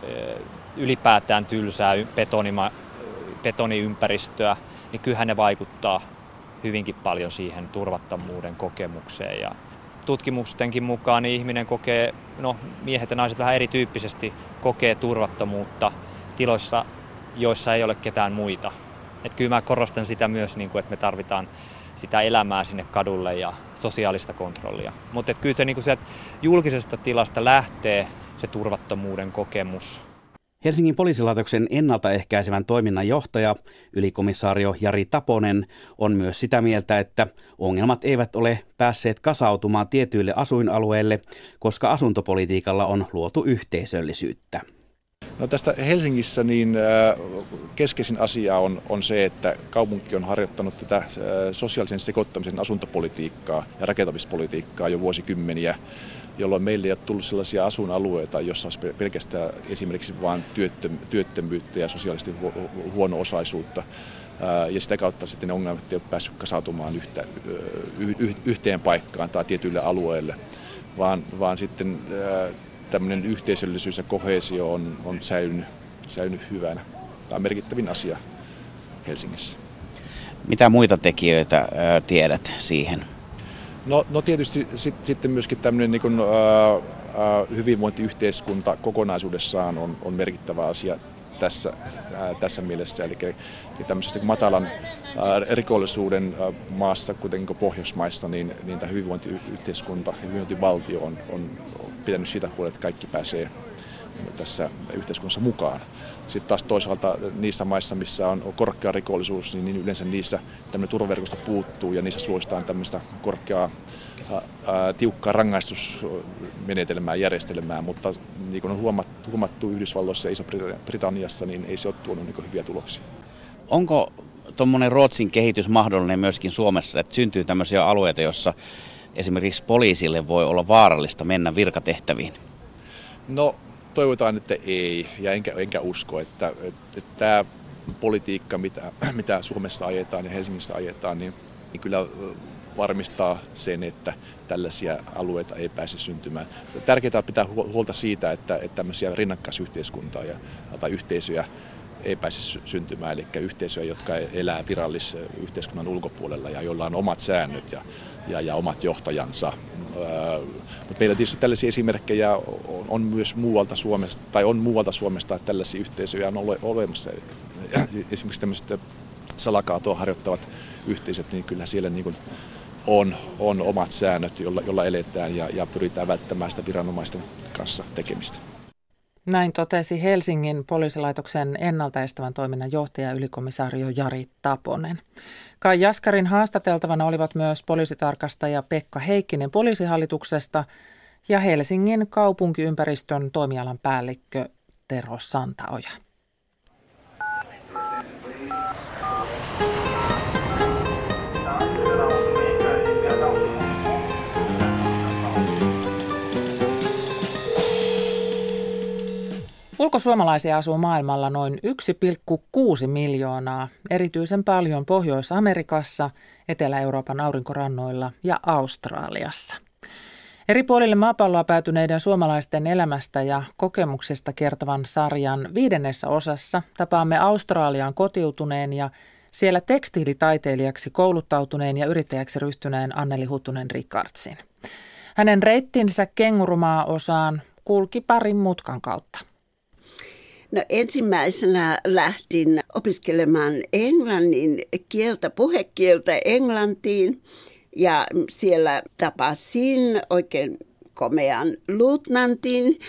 Speaker 11: ylipäätään tylsää betonima, betoniympäristöä, niin kyllähän ne vaikuttaa hyvinkin paljon siihen turvattomuuden kokemukseen. Ja tutkimustenkin mukaan niin ihminen kokee, no miehet ja naiset vähän erityyppisesti kokee turvattomuutta tiloissa, joissa ei ole ketään muita. Et kyllä mä korostan sitä myös, niin kuin, että me tarvitaan sitä elämää sinne kadulle ja sosiaalista kontrollia. Mutta kyllä se niin kuin sieltä julkisesta tilasta lähtee se turvattomuuden kokemus
Speaker 10: Helsingin poliisilaitoksen ennaltaehkäisevän toiminnan johtaja, ylikomissaario Jari Taponen, on myös sitä mieltä, että ongelmat eivät ole päässeet kasautumaan tietyille asuinalueille, koska asuntopolitiikalla on luotu yhteisöllisyyttä.
Speaker 12: No tästä Helsingissä niin äh, keskeisin asia on, on se, että kaupunki on harjoittanut tätä äh, sosiaalisen sekoittamisen asuntopolitiikkaa ja rakentamispolitiikkaa jo vuosikymmeniä jolloin meille ei ole tullut sellaisia asuinalueita, jossa olisi pelkästään esimerkiksi vain työttömyyttä ja sosiaalisesti huono-osaisuutta. Ja sitä kautta sitten ne ongelmat ei ole päässyt kasautumaan yhtä, yhteen paikkaan tai tietyille alueille, vaan, vaan sitten tämmöinen yhteisöllisyys ja kohesio on, on säilynyt, säilynyt hyvänä. Tämä on merkittävin asia Helsingissä.
Speaker 10: Mitä muita tekijöitä tiedät siihen?
Speaker 12: No, no tietysti sit, sitten myöskin tämmöinen niin kuin, ää, ää, hyvinvointiyhteiskunta kokonaisuudessaan on, on merkittävä asia tässä, ää, tässä mielessä. Eli, tämmöisestä matalan ää, rikollisuuden ää, maassa, kuten niin Pohjoismaissa, niin, niin tämä hyvinvointiyhteiskunta ja hyvinvointivaltio on, on pitänyt siitä huolta, että kaikki pääsee tässä yhteiskunnassa mukaan. Sitten taas toisaalta niissä maissa, missä on korkea rikollisuus, niin, niin yleensä niissä tämmöinen turvaverkosto puuttuu ja niissä suositaan tämmöistä korkeaa ää, tiukkaa rangaistusmenetelmää, järjestelmää, mutta niin kuin on huomattu, huomattu Yhdysvalloissa ja Iso-Britanniassa, niin ei se ole tuonut niin hyviä tuloksia.
Speaker 10: Onko tuommoinen Ruotsin kehitys mahdollinen myöskin Suomessa, että syntyy tämmöisiä alueita, joissa esimerkiksi poliisille voi olla vaarallista mennä virkatehtäviin?
Speaker 12: No toivotaan, että ei, ja enkä, enkä usko, että, että, että tämä politiikka, mitä, *clears throat* mitä Suomessa ajetaan ja Helsingissä ajetaan, niin, niin kyllä varmistaa sen, että tällaisia alueita ei pääse syntymään. Tärkeää on pitää huolta siitä, että, että tämmöisiä rinnakkaisyhteiskuntaa ja, tai yhteisöjä ei pääse syntymään, eli yhteisöjä, jotka elää virallisyhteiskunnan ulkopuolella ja joilla on omat säännöt ja, ja, ja omat johtajansa. Mutta meillä tietysti tällaisia esimerkkejä on, on myös muualta Suomesta, tai on muualta Suomesta, että tällaisia yhteisöjä on ole, olemassa. Esimerkiksi tämmöiset salakaatoa harjoittavat yhteisöt, niin kyllä siellä niin kuin on, on omat säännöt, jolla, jolla eletään ja, ja pyritään välttämään sitä viranomaisten kanssa tekemistä.
Speaker 2: Näin totesi Helsingin poliisilaitoksen ennaltaestävän toiminnan johtaja ylikomissaario Jari Taponen. Kai Jaskarin haastateltavana olivat myös poliisitarkastaja Pekka Heikkinen poliisihallituksesta ja Helsingin kaupunkiympäristön toimialan päällikkö Tero Santaoja. Ulkosuomalaisia asuu maailmalla noin 1,6 miljoonaa, erityisen paljon Pohjois-Amerikassa, Etelä-Euroopan aurinkorannoilla ja Australiassa. Eri puolille maapalloa päätyneiden suomalaisten elämästä ja kokemuksista kertovan sarjan viidennessä osassa tapaamme Australiaan kotiutuneen ja siellä tekstiilitaiteilijaksi kouluttautuneen ja yrittäjäksi ryhtyneen Anneli Huttunen Ricardsin. Hänen reittinsä kengurumaa osaan kulki parin mutkan kautta.
Speaker 13: No ensimmäisenä lähdin opiskelemaan englannin kieltä, puhekieltä englantiin ja siellä tapasin oikein komean luutnantin,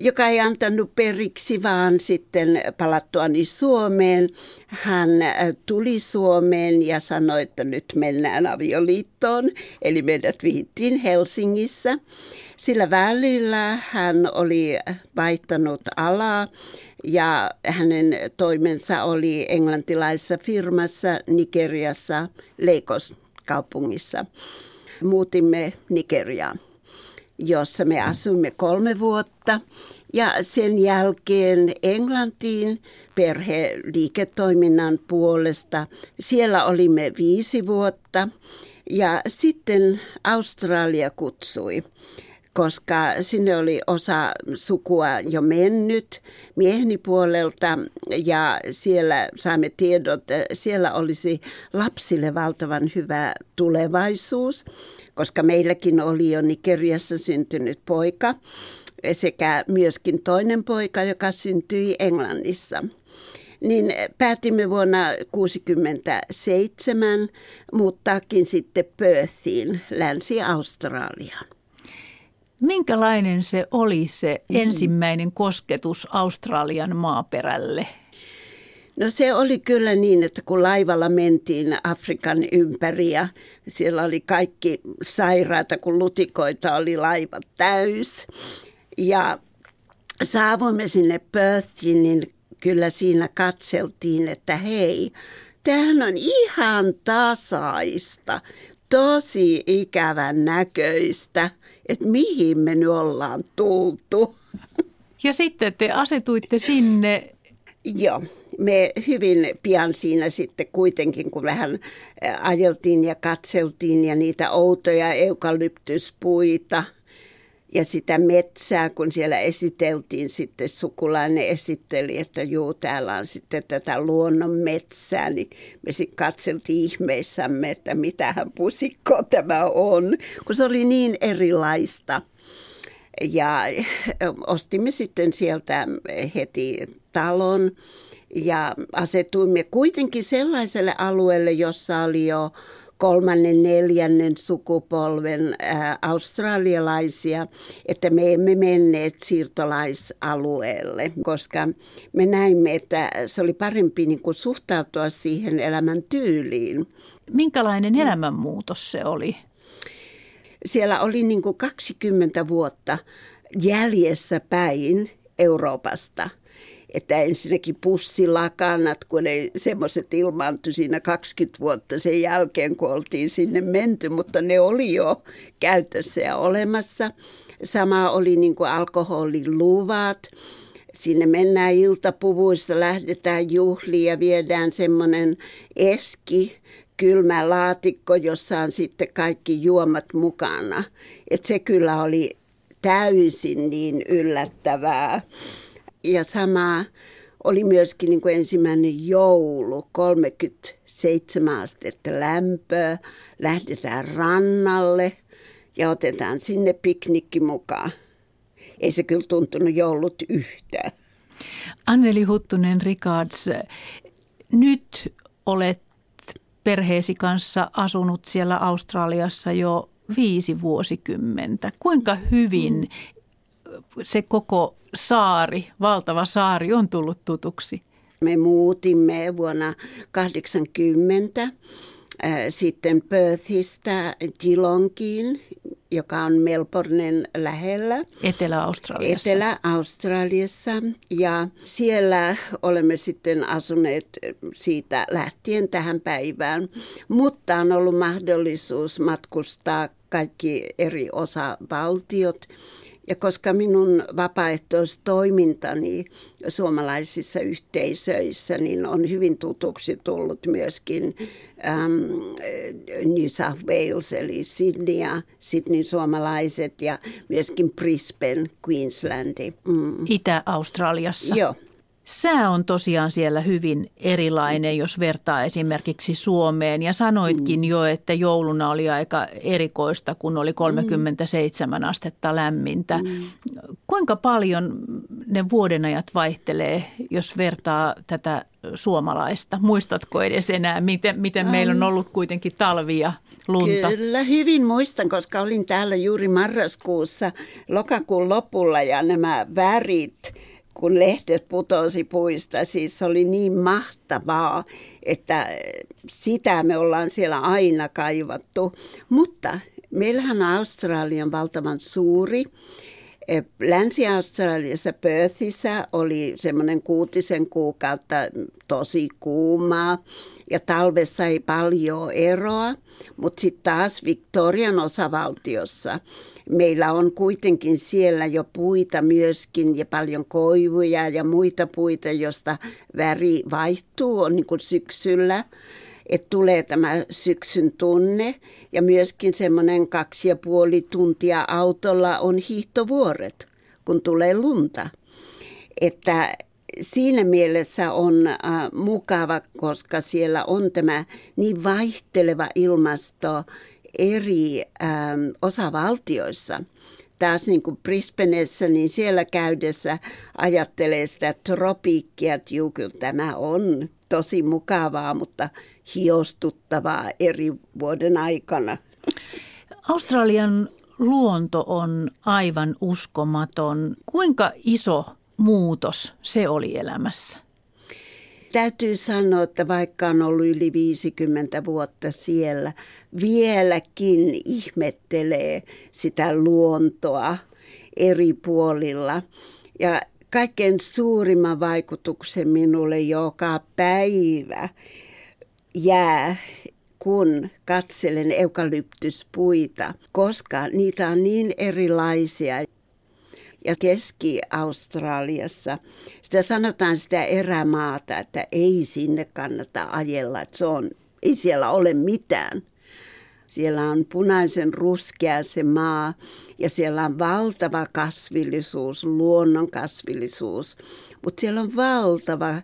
Speaker 13: joka ei antanut periksi, vaan sitten palattuani Suomeen. Hän äh, tuli Suomeen ja sanoi, että nyt mennään avioliittoon, eli meidät vihittiin Helsingissä. Sillä välillä hän oli vaihtanut alaa ja hänen toimensa oli englantilaisessa firmassa Nigeriassa Leikos kaupungissa. Muutimme Nigeriaan, jossa me asuimme kolme vuotta ja sen jälkeen Englantiin perheliiketoiminnan puolesta. Siellä olimme viisi vuotta ja sitten Australia kutsui koska sinne oli osa sukua jo mennyt mieheni puolelta ja siellä saimme tiedot, siellä olisi lapsille valtavan hyvä tulevaisuus, koska meilläkin oli jo Nigeriassa syntynyt poika sekä myöskin toinen poika, joka syntyi Englannissa niin päätimme vuonna 1967 muuttaakin sitten Perthiin, Länsi-Australiaan.
Speaker 14: Minkälainen se oli se mm. ensimmäinen kosketus Australian maaperälle?
Speaker 13: No se oli kyllä niin, että kun laivalla mentiin Afrikan ympäri ja siellä oli kaikki sairaata, kun lutikoita oli laiva täys. Ja saavuimme sinne Perthiin, niin kyllä siinä katseltiin, että hei, tämähän on ihan tasaista, tosi ikävän näköistä että mihin me nyt ollaan tultu.
Speaker 14: Ja sitten te asetuitte sinne.
Speaker 13: Joo, me hyvin pian siinä sitten kuitenkin, kun vähän ajeltiin ja katseltiin ja niitä outoja eukalyptuspuita – ja sitä metsää, kun siellä esiteltiin sitten sukulainen esitteli, että juu, täällä on sitten tätä luonnon metsää, niin me sitten katseltiin ihmeissämme, että mitähän pusikko tämä on, kun se oli niin erilaista. Ja ostimme sitten sieltä heti talon ja asetuimme kuitenkin sellaiselle alueelle, jossa oli jo kolmannen, neljännen sukupolven ää, australialaisia, että me emme menneet siirtolaisalueelle, koska me näimme, että se oli parempi niin kuin suhtautua siihen elämän tyyliin.
Speaker 14: Minkälainen elämänmuutos se oli?
Speaker 13: Siellä oli niin kuin 20 vuotta jäljessä päin Euroopasta – että ensinnäkin pussilakanat, kun ei semmoiset ilmaantui siinä 20 vuotta sen jälkeen, kun oltiin sinne menty, mutta ne oli jo käytössä ja olemassa. Sama oli niin kuin alkoholiluvat. Sinne mennään iltapuvuissa, lähdetään juhliin ja viedään semmoinen eski, kylmä laatikko, jossa on sitten kaikki juomat mukana. Et se kyllä oli täysin niin yllättävää. Ja sama oli myöskin niin kuin ensimmäinen joulu, 37 astetta lämpöä, lähdetään rannalle ja otetaan sinne piknikki mukaan. Ei se kyllä tuntunut joulut yhtään.
Speaker 14: Anneli Huttunen Rikards, nyt olet perheesi kanssa asunut siellä Australiassa jo viisi vuosikymmentä. Kuinka hyvin se koko saari, valtava saari on tullut tutuksi?
Speaker 13: Me muutimme vuonna 80 sitten Perthistä Geelongiin, joka on Melbournen lähellä.
Speaker 14: Etelä-Australiassa.
Speaker 13: Etelä-Australiassa. Ja siellä olemme sitten asuneet siitä lähtien tähän päivään. Mutta on ollut mahdollisuus matkustaa kaikki eri osavaltiot ja koska minun vapaaehtoistoimintani suomalaisissa yhteisöissä niin on hyvin tutuksi tullut myöskin äm, New South Wales eli Sydney ja Sydney suomalaiset ja myöskin Brisbane, Queenslandi.
Speaker 14: Mm. Itä-Australiassa.
Speaker 13: Joo.
Speaker 14: Sää on tosiaan siellä hyvin erilainen, jos vertaa esimerkiksi Suomeen. Ja sanoitkin mm. jo, että jouluna oli aika erikoista, kun oli 37 mm. astetta lämmintä. Mm. Kuinka paljon ne vuodenajat vaihtelee, jos vertaa tätä suomalaista? Muistatko edes enää, miten, miten meillä on ollut kuitenkin talvia? lunta?
Speaker 13: Kyllä, hyvin muistan, koska olin täällä juuri marraskuussa lokakuun lopulla ja nämä värit – kun lehdet putosi puista. Siis oli niin mahtavaa, että sitä me ollaan siellä aina kaivattu. Mutta meillähän Australian valtavan suuri. Länsi-Australiassa Perthissä oli semmoinen kuutisen kuukautta tosi kuumaa ja talvessa ei paljon eroa, mutta sitten taas Victorian osavaltiossa meillä on kuitenkin siellä jo puita myöskin ja paljon koivuja ja muita puita, josta väri vaihtuu on niin kuin syksyllä. Että tulee tämä syksyn tunne ja myöskin semmoinen kaksi ja puoli tuntia autolla on hiihtovuoret, kun tulee lunta. Että siinä mielessä on äh, mukava, koska siellä on tämä niin vaihteleva ilmasto eri ähm, osavaltioissa. Taas niin kuin Brisbaneessa, niin siellä käydessä ajattelee sitä tropiikkia, että juu, kyllä tämä on tosi mukavaa, mutta hiostuttavaa eri vuoden aikana.
Speaker 14: Australian luonto on aivan uskomaton. Kuinka iso muutos se oli elämässä?
Speaker 13: Täytyy sanoa, että vaikka on ollut yli 50 vuotta siellä, vieläkin ihmettelee sitä luontoa eri puolilla. Ja kaikkein suurimman vaikutuksen minulle joka päivä jää, kun katselen eukalyptuspuita, koska niitä on niin erilaisia ja Keski-Australiassa. Sitä sanotaan sitä erämaata, että ei sinne kannata ajella, että se on, ei siellä ole mitään. Siellä on punaisen ruskea se maa ja siellä on valtava kasvillisuus, luonnon kasvillisuus, mutta siellä on valtava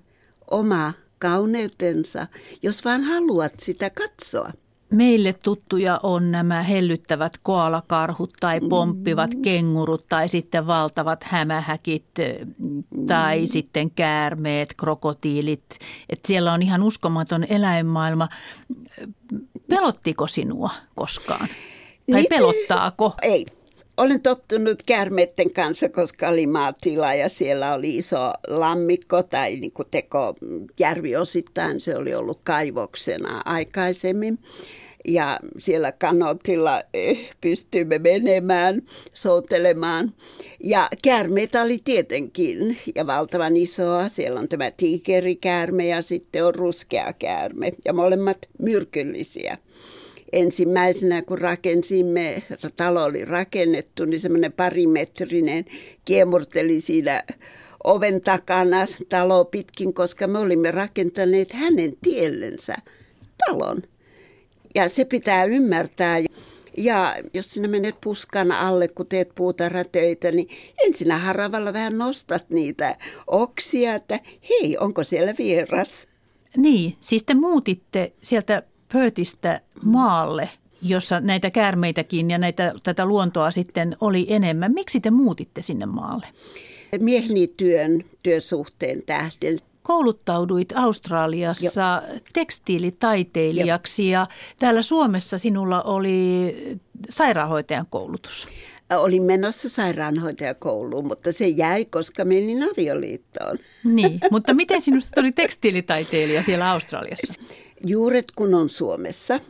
Speaker 13: oma kauneutensa, jos vaan haluat sitä katsoa.
Speaker 14: Meille tuttuja on nämä hellyttävät koalakarhut tai pomppivat mm. kengurut tai sitten valtavat hämähäkit tai mm. sitten käärmeet, krokotiilit. Et siellä on ihan uskomaton eläinmaailma. Pelottiko sinua koskaan? Tai Niitä, pelottaako?
Speaker 13: Ei. Olen tottunut käärmeiden kanssa, koska oli maatila ja siellä oli iso lammikko tai niin kuin teko järvi osittain. Se oli ollut kaivoksena aikaisemmin ja siellä kanotilla eh, pystyimme menemään, soutelemaan. Ja käärmeitä oli tietenkin ja valtavan isoa. Siellä on tämä tiikerikäärme ja sitten on ruskea käärme ja molemmat myrkyllisiä ensimmäisenä, kun rakensimme, talo oli rakennettu, niin semmoinen parimetrinen kiemurteli siinä oven takana talo pitkin, koska me olimme rakentaneet hänen tiellensä talon. Ja se pitää ymmärtää. Ja jos sinä menet puskan alle, kun teet puutarhatöitä, niin ensinnä haravalla vähän nostat niitä oksia, että hei, onko siellä vieras?
Speaker 14: Niin, siis te muutitte sieltä Perthistä maalle, jossa näitä käärmeitäkin ja näitä, tätä luontoa sitten oli enemmän. Miksi te muutitte sinne maalle?
Speaker 13: Mieheni työn, työsuhteen tähden
Speaker 14: kouluttauduit Australiassa Joo. tekstiilitaiteilijaksi Joo. ja täällä Suomessa sinulla oli sairaanhoitajan koulutus.
Speaker 13: Olin menossa sairaanhoitajakouluun, mutta se jäi, koska menin avioliittoon.
Speaker 14: Niin, mutta miten sinusta tuli tekstiilitaiteilija siellä Australiassa? *laughs*
Speaker 13: Juuret kun on Suomessa.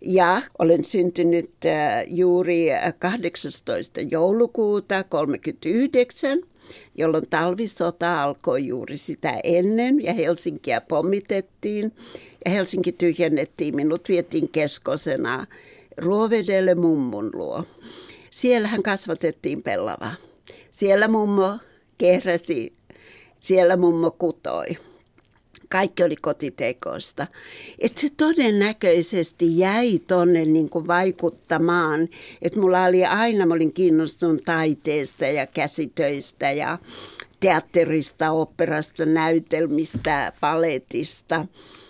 Speaker 13: Ja olen syntynyt äh, juuri 18. joulukuuta 1939 jolloin talvisota alkoi juuri sitä ennen ja Helsinkiä pommitettiin. Ja Helsinki tyhjennettiin, minut vietiin keskosena Ruovedelle mummun luo. Siellä hän kasvatettiin pellavaa. Siellä mummo kehräsi, siellä mummo kutoi kaikki oli kotitekoista. Että se todennäköisesti jäi tonne niin kuin vaikuttamaan. Että mulla oli aina, mä olin kiinnostunut taiteesta ja käsitöistä ja teatterista, operasta, näytelmistä, paletista.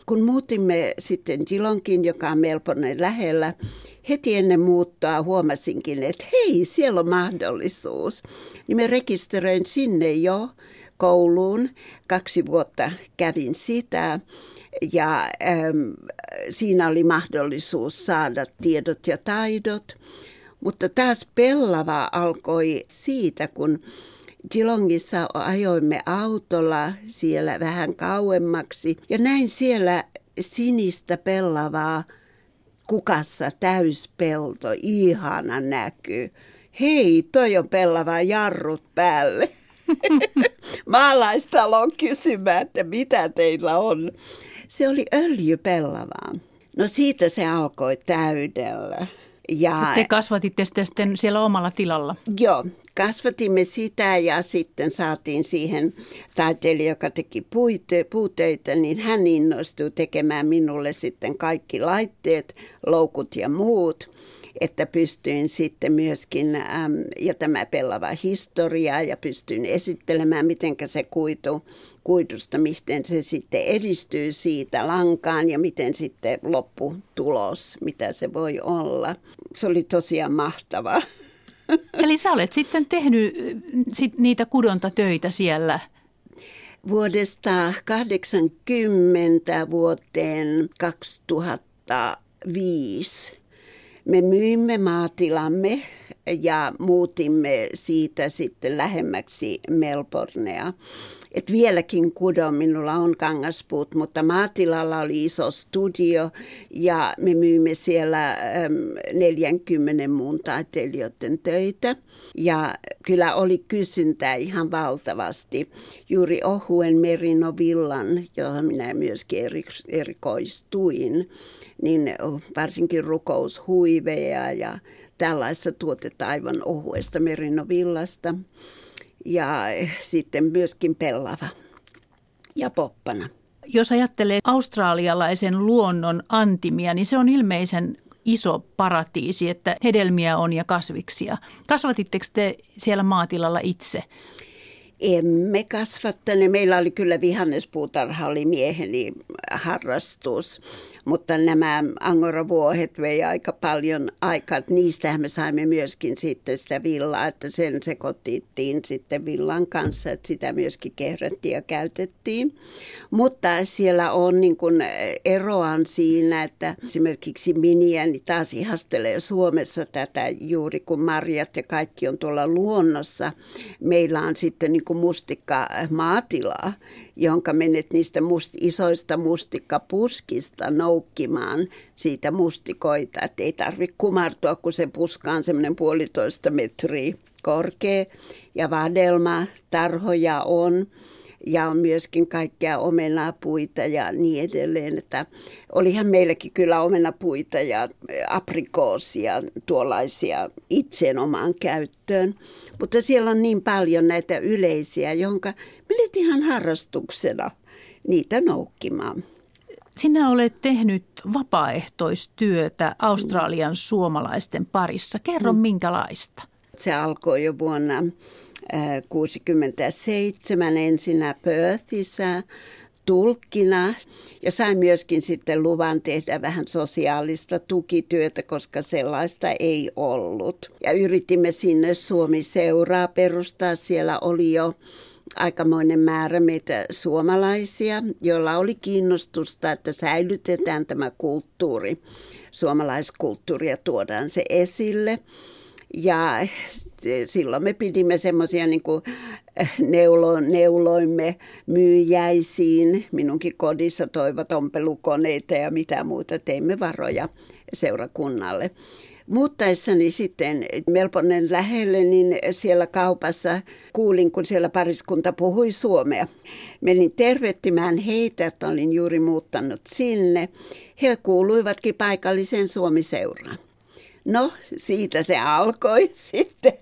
Speaker 13: Kun muutimme sitten Gilonkin, joka on Melbourne lähellä, heti ennen muuttoa huomasinkin, että hei, siellä on mahdollisuus. Niin me rekisteröin sinne jo kouluun. Kaksi vuotta kävin sitä ja ähm, siinä oli mahdollisuus saada tiedot ja taidot. Mutta taas pellava alkoi siitä, kun Geelongissa ajoimme autolla siellä vähän kauemmaksi ja näin siellä sinistä pellavaa kukassa täyspelto, ihana näkyy. Hei, toi on pellava jarrut päälle. *laughs* maalaistalon kysymään, että mitä teillä on. Se oli öljypellavaa. No siitä se alkoi täydellä.
Speaker 14: Ja, Te kasvatitte sitä sitten siellä omalla tilalla?
Speaker 13: Joo, kasvatimme sitä ja sitten saatiin siihen taiteilija, joka teki puite, puuteita, niin hän innostui tekemään minulle sitten kaikki laitteet, loukut ja muut että pystyin sitten myöskin, äm, ja tämä pellava historia, ja pystyin esittelemään, miten se kuitu, kuidusta, miten se sitten edistyy siitä lankaan ja miten sitten lopputulos, mitä se voi olla. Se oli tosiaan mahtavaa.
Speaker 14: Eli sä olet sitten tehnyt sit niitä kudontatöitä siellä
Speaker 13: vuodesta 80 vuoteen 2005 me myimme maatilamme ja muutimme siitä sitten lähemmäksi Melbournea. Et vieläkin kudon minulla on kangaspuut, mutta maatilalla oli iso studio ja me myimme siellä 40 muun taiteilijoiden töitä. Ja kyllä oli kysyntää ihan valtavasti. Juuri ohuen merinovillan, johon minä myöskin erikoistuin, niin varsinkin rukoushuiveja ja tällaista tuotetta aivan ohuesta merinovillasta. Ja sitten myöskin pellava ja poppana.
Speaker 14: Jos ajattelee australialaisen luonnon antimia, niin se on ilmeisen iso paratiisi, että hedelmiä on ja kasviksia. Kasvatitteko te siellä maatilalla itse?
Speaker 13: Emme kasvattaneet. Meillä oli kyllä vihannespuutarha, oli mieheni harrastus, mutta nämä angoravuohet vei aika paljon aikaa. Niistähän me saimme myöskin sitten sitä villaa, että sen sekoittiin sitten villan kanssa, että sitä myöskin kehrättiin ja käytettiin. Mutta siellä on niin kuin eroan siinä, että esimerkiksi miniäni taas ihastelee Suomessa tätä juuri kun marjat ja kaikki on tuolla luonnossa. Meillä on sitten niin kuin mustikka maatilaa, jonka menet niistä must, isoista mustikkapuskista noukkimaan siitä mustikoita. Että ei tarvitse kumartua, kun se puska on semmoinen puolitoista metriä korkea ja vadelma, tarhoja on ja on myöskin kaikkea omenapuita ja niin edelleen. Että olihan meilläkin kyllä omenapuita ja aprikoosia tuollaisia itseen omaan käyttöön. Mutta siellä on niin paljon näitä yleisiä, jonka menet ihan harrastuksena niitä noukkimaan.
Speaker 14: Sinä olet tehnyt vapaaehtoistyötä Australian suomalaisten parissa. Kerro mm. minkälaista.
Speaker 13: Se alkoi jo vuonna 1967 ensinnä Perthissä tulkkina ja sain myöskin sitten luvan tehdä vähän sosiaalista tukityötä, koska sellaista ei ollut. Ja yritimme sinne Suomi-seuraa perustaa. Siellä oli jo aikamoinen määrä meitä suomalaisia, joilla oli kiinnostusta, että säilytetään tämä kulttuuri, suomalaiskulttuuri ja tuodaan se esille. Ja silloin me pidimme semmoisia niin kuin neulo, neuloimme myyjäisiin. Minunkin kodissa toivat ompelukoneita ja mitä muuta. Teimme varoja seurakunnalle. Muuttaessani sitten Melponen lähelle, niin siellä kaupassa kuulin, kun siellä pariskunta puhui suomea. Menin tervettimään heitä, että olin juuri muuttanut sinne. He kuuluivatkin paikalliseen suomiseuraan. No, siitä se alkoi *laughs* sitten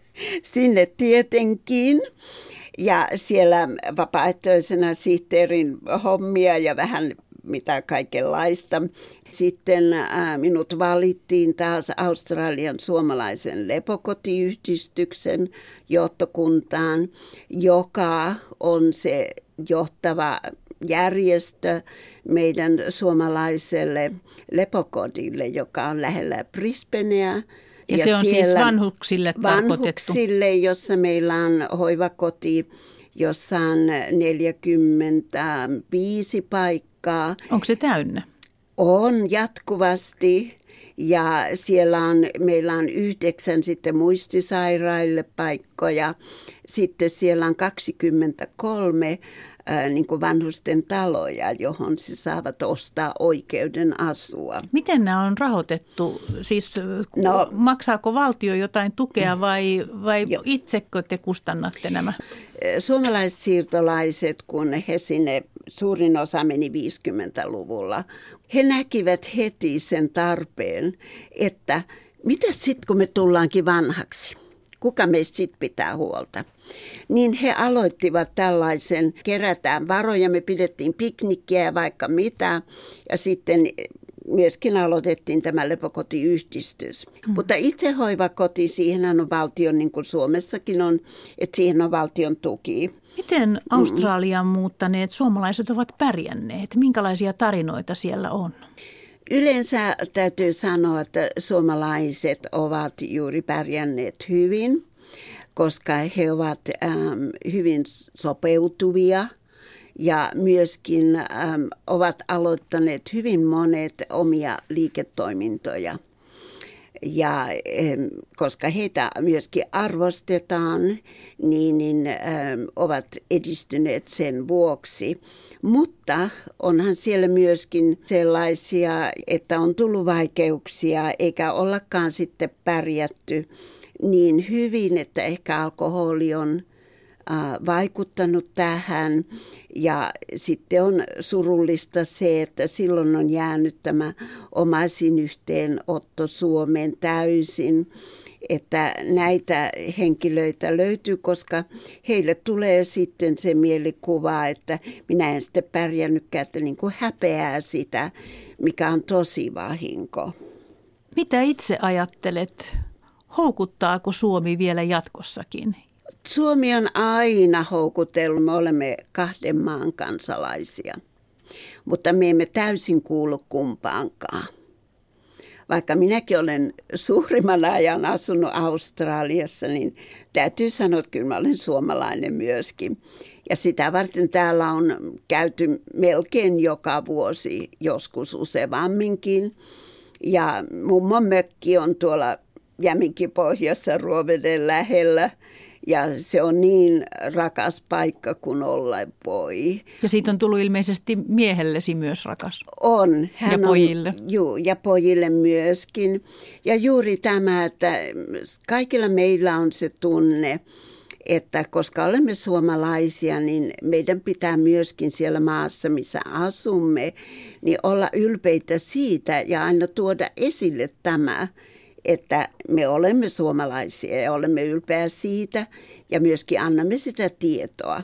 Speaker 13: sinne tietenkin. Ja siellä vapaaehtoisena sihteerin hommia ja vähän mitä kaikenlaista. Sitten äh, minut valittiin taas Australian suomalaisen lepokotiyhdistyksen johtokuntaan, joka on se johtava järjestö meidän suomalaiselle lepokodille, joka on lähellä Brisbaneä. Ja,
Speaker 14: ja se on siis vanhuksille
Speaker 13: tarkoitettu? Vanhuksille, jossa meillä on hoivakoti, jossa on 45 paikkaa.
Speaker 14: Onko se täynnä?
Speaker 13: On jatkuvasti. Ja siellä on, meillä on yhdeksän sitten muistisairaille paikkoja. Sitten siellä on 23 niin kuin vanhusten taloja, johon se saavat ostaa oikeuden asua.
Speaker 14: Miten nämä on rahoitettu? Siis no, maksaako valtio jotain tukea vai, vai itsekö te kustannatte nämä?
Speaker 13: Suomalaissiirtolaiset, kun he sinne, suurin osa meni 50-luvulla, he näkivät heti sen tarpeen, että mitä sitten kun me tullaankin vanhaksi? Kuka meistä sitten pitää huolta. Niin he aloittivat tällaisen, kerätään varoja, me pidettiin piknikkiä ja vaikka mitä. Ja sitten myöskin aloitettiin tämä lepokotiyhdistys. Mm. Mutta itsehoivakoti, siihen on valtion, niin kuin Suomessakin on, että siihen on valtion tuki.
Speaker 14: Miten Australian mm. muuttaneet suomalaiset ovat pärjänneet? Minkälaisia tarinoita siellä on?
Speaker 13: Yleensä täytyy sanoa, että suomalaiset ovat juuri pärjänneet hyvin, koska he ovat ähm, hyvin sopeutuvia ja myöskin ähm, ovat aloittaneet hyvin monet omia liiketoimintoja. Ja koska heitä myöskin arvostetaan, niin, niin ähm, ovat edistyneet sen vuoksi. Mutta onhan siellä myöskin sellaisia, että on tullut vaikeuksia eikä ollakaan sitten pärjätty niin hyvin, että ehkä alkoholi on vaikuttanut tähän. Ja sitten on surullista se, että silloin on jäänyt tämä omaisin yhteenotto Suomeen täysin että näitä henkilöitä löytyy, koska heille tulee sitten se mielikuva, että minä en sitten pärjännytkään, että niin kuin häpeää sitä, mikä on tosi vahinko.
Speaker 14: Mitä itse ajattelet? Houkuttaako Suomi vielä jatkossakin?
Speaker 13: Suomi on aina houkutellut. Me olemme kahden maan kansalaisia, mutta me emme täysin kuulu kumpaankaan vaikka minäkin olen suurimman ajan asunut Australiassa, niin täytyy sanoa, että kyllä mä olen suomalainen myöskin. Ja sitä varten täällä on käyty melkein joka vuosi, joskus useamminkin. Ja mummon mökki on tuolla Jäminkin pohjassa Ruoveden lähellä – ja se on niin rakas paikka kuin olla voi.
Speaker 14: Ja siitä on tullut ilmeisesti miehellesi myös rakas.
Speaker 13: On.
Speaker 14: Hän ja pojille.
Speaker 13: On, juu, ja pojille myöskin. Ja juuri tämä, että kaikilla meillä on se tunne, että koska olemme suomalaisia, niin meidän pitää myöskin siellä maassa, missä asumme, niin olla ylpeitä siitä ja aina tuoda esille tämä, että me olemme suomalaisia ja olemme ylpeä siitä ja myöskin annamme sitä tietoa.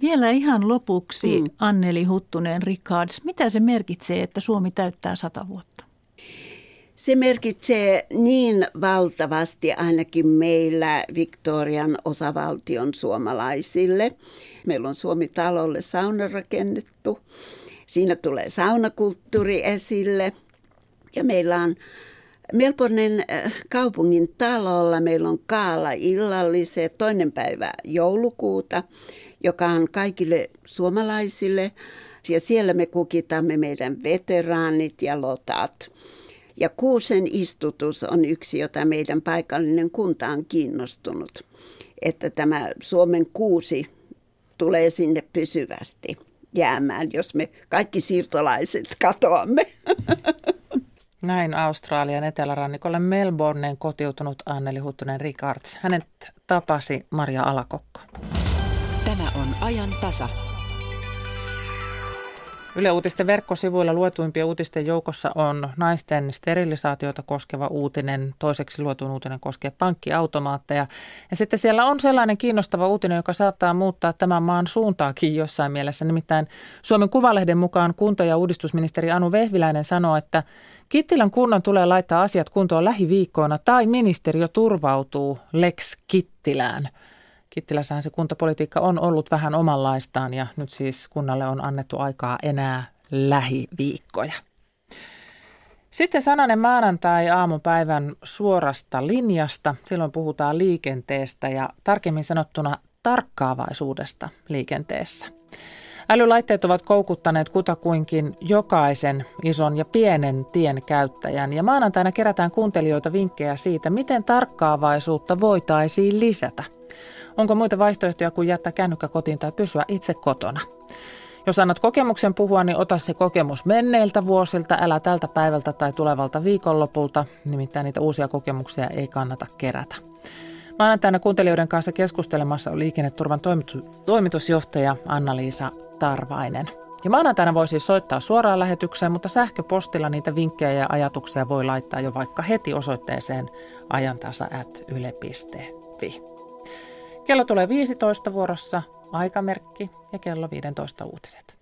Speaker 14: Vielä ihan lopuksi mm. Anneli Huttunen Ricards. Mitä se merkitsee, että Suomi täyttää sata vuotta?
Speaker 13: Se merkitsee niin valtavasti ainakin meillä Victorian osavaltion suomalaisille. Meillä on Suomi-talolle sauna rakennettu. Siinä tulee saunakulttuuri esille. Ja meillä on Melbournen äh, kaupungin talolla meillä on kaala illalliset toinen päivä joulukuuta, joka on kaikille suomalaisille. Ja siellä me kukitamme meidän veteraanit ja lotat. Ja kuusen istutus on yksi, jota meidän paikallinen kunta on kiinnostunut, että tämä Suomen kuusi tulee sinne pysyvästi jäämään, jos me kaikki siirtolaiset katoamme. *laughs*
Speaker 2: Näin Australian etelärannikolle Melbourneen kotiutunut Anneli Huttunen Ricards. Hänet tapasi Maria Alakokko.
Speaker 8: Tämä on ajan tasa.
Speaker 2: Yle Uutisten verkkosivuilla luetuimpia uutisten joukossa on naisten sterilisaatiota koskeva uutinen. Toiseksi luetuin uutinen koskee pankkiautomaatteja. Ja sitten siellä on sellainen kiinnostava uutinen, joka saattaa muuttaa tämän maan suuntaakin jossain mielessä. Nimittäin Suomen Kuvalehden mukaan kunta- ja uudistusministeri Anu Vehviläinen sanoo, että Kittilän kunnan tulee laittaa asiat kuntoon lähiviikkoina tai ministeriö turvautuu Lex Kittilään – Kittilässähän se kuntapolitiikka on ollut vähän omanlaistaan ja nyt siis kunnalle on annettu aikaa enää lähiviikkoja. Sitten sananen maanantai aamupäivän suorasta linjasta. Silloin puhutaan liikenteestä ja tarkemmin sanottuna tarkkaavaisuudesta liikenteessä. Älylaitteet ovat koukuttaneet kutakuinkin jokaisen ison ja pienen tien käyttäjän ja maanantaina kerätään kuuntelijoita vinkkejä siitä, miten tarkkaavaisuutta voitaisiin lisätä – Onko muita vaihtoehtoja kuin jättää kännykkä kotiin tai pysyä itse kotona? Jos annat kokemuksen puhua, niin ota se kokemus menneiltä vuosilta, älä tältä päivältä tai tulevalta viikonlopulta, nimittäin niitä uusia kokemuksia ei kannata kerätä. Maanantaina kuuntelijoiden kanssa keskustelemassa on liikenneturvan toimitusjohtaja Anna-Liisa Tarvainen. Ja maanantaina voi siis soittaa suoraan lähetykseen, mutta sähköpostilla niitä vinkkejä ja ajatuksia voi laittaa jo vaikka heti osoitteeseen ajantasa.yle.fi. Kello tulee 15 vuorossa aikamerkki ja kello 15 uutiset.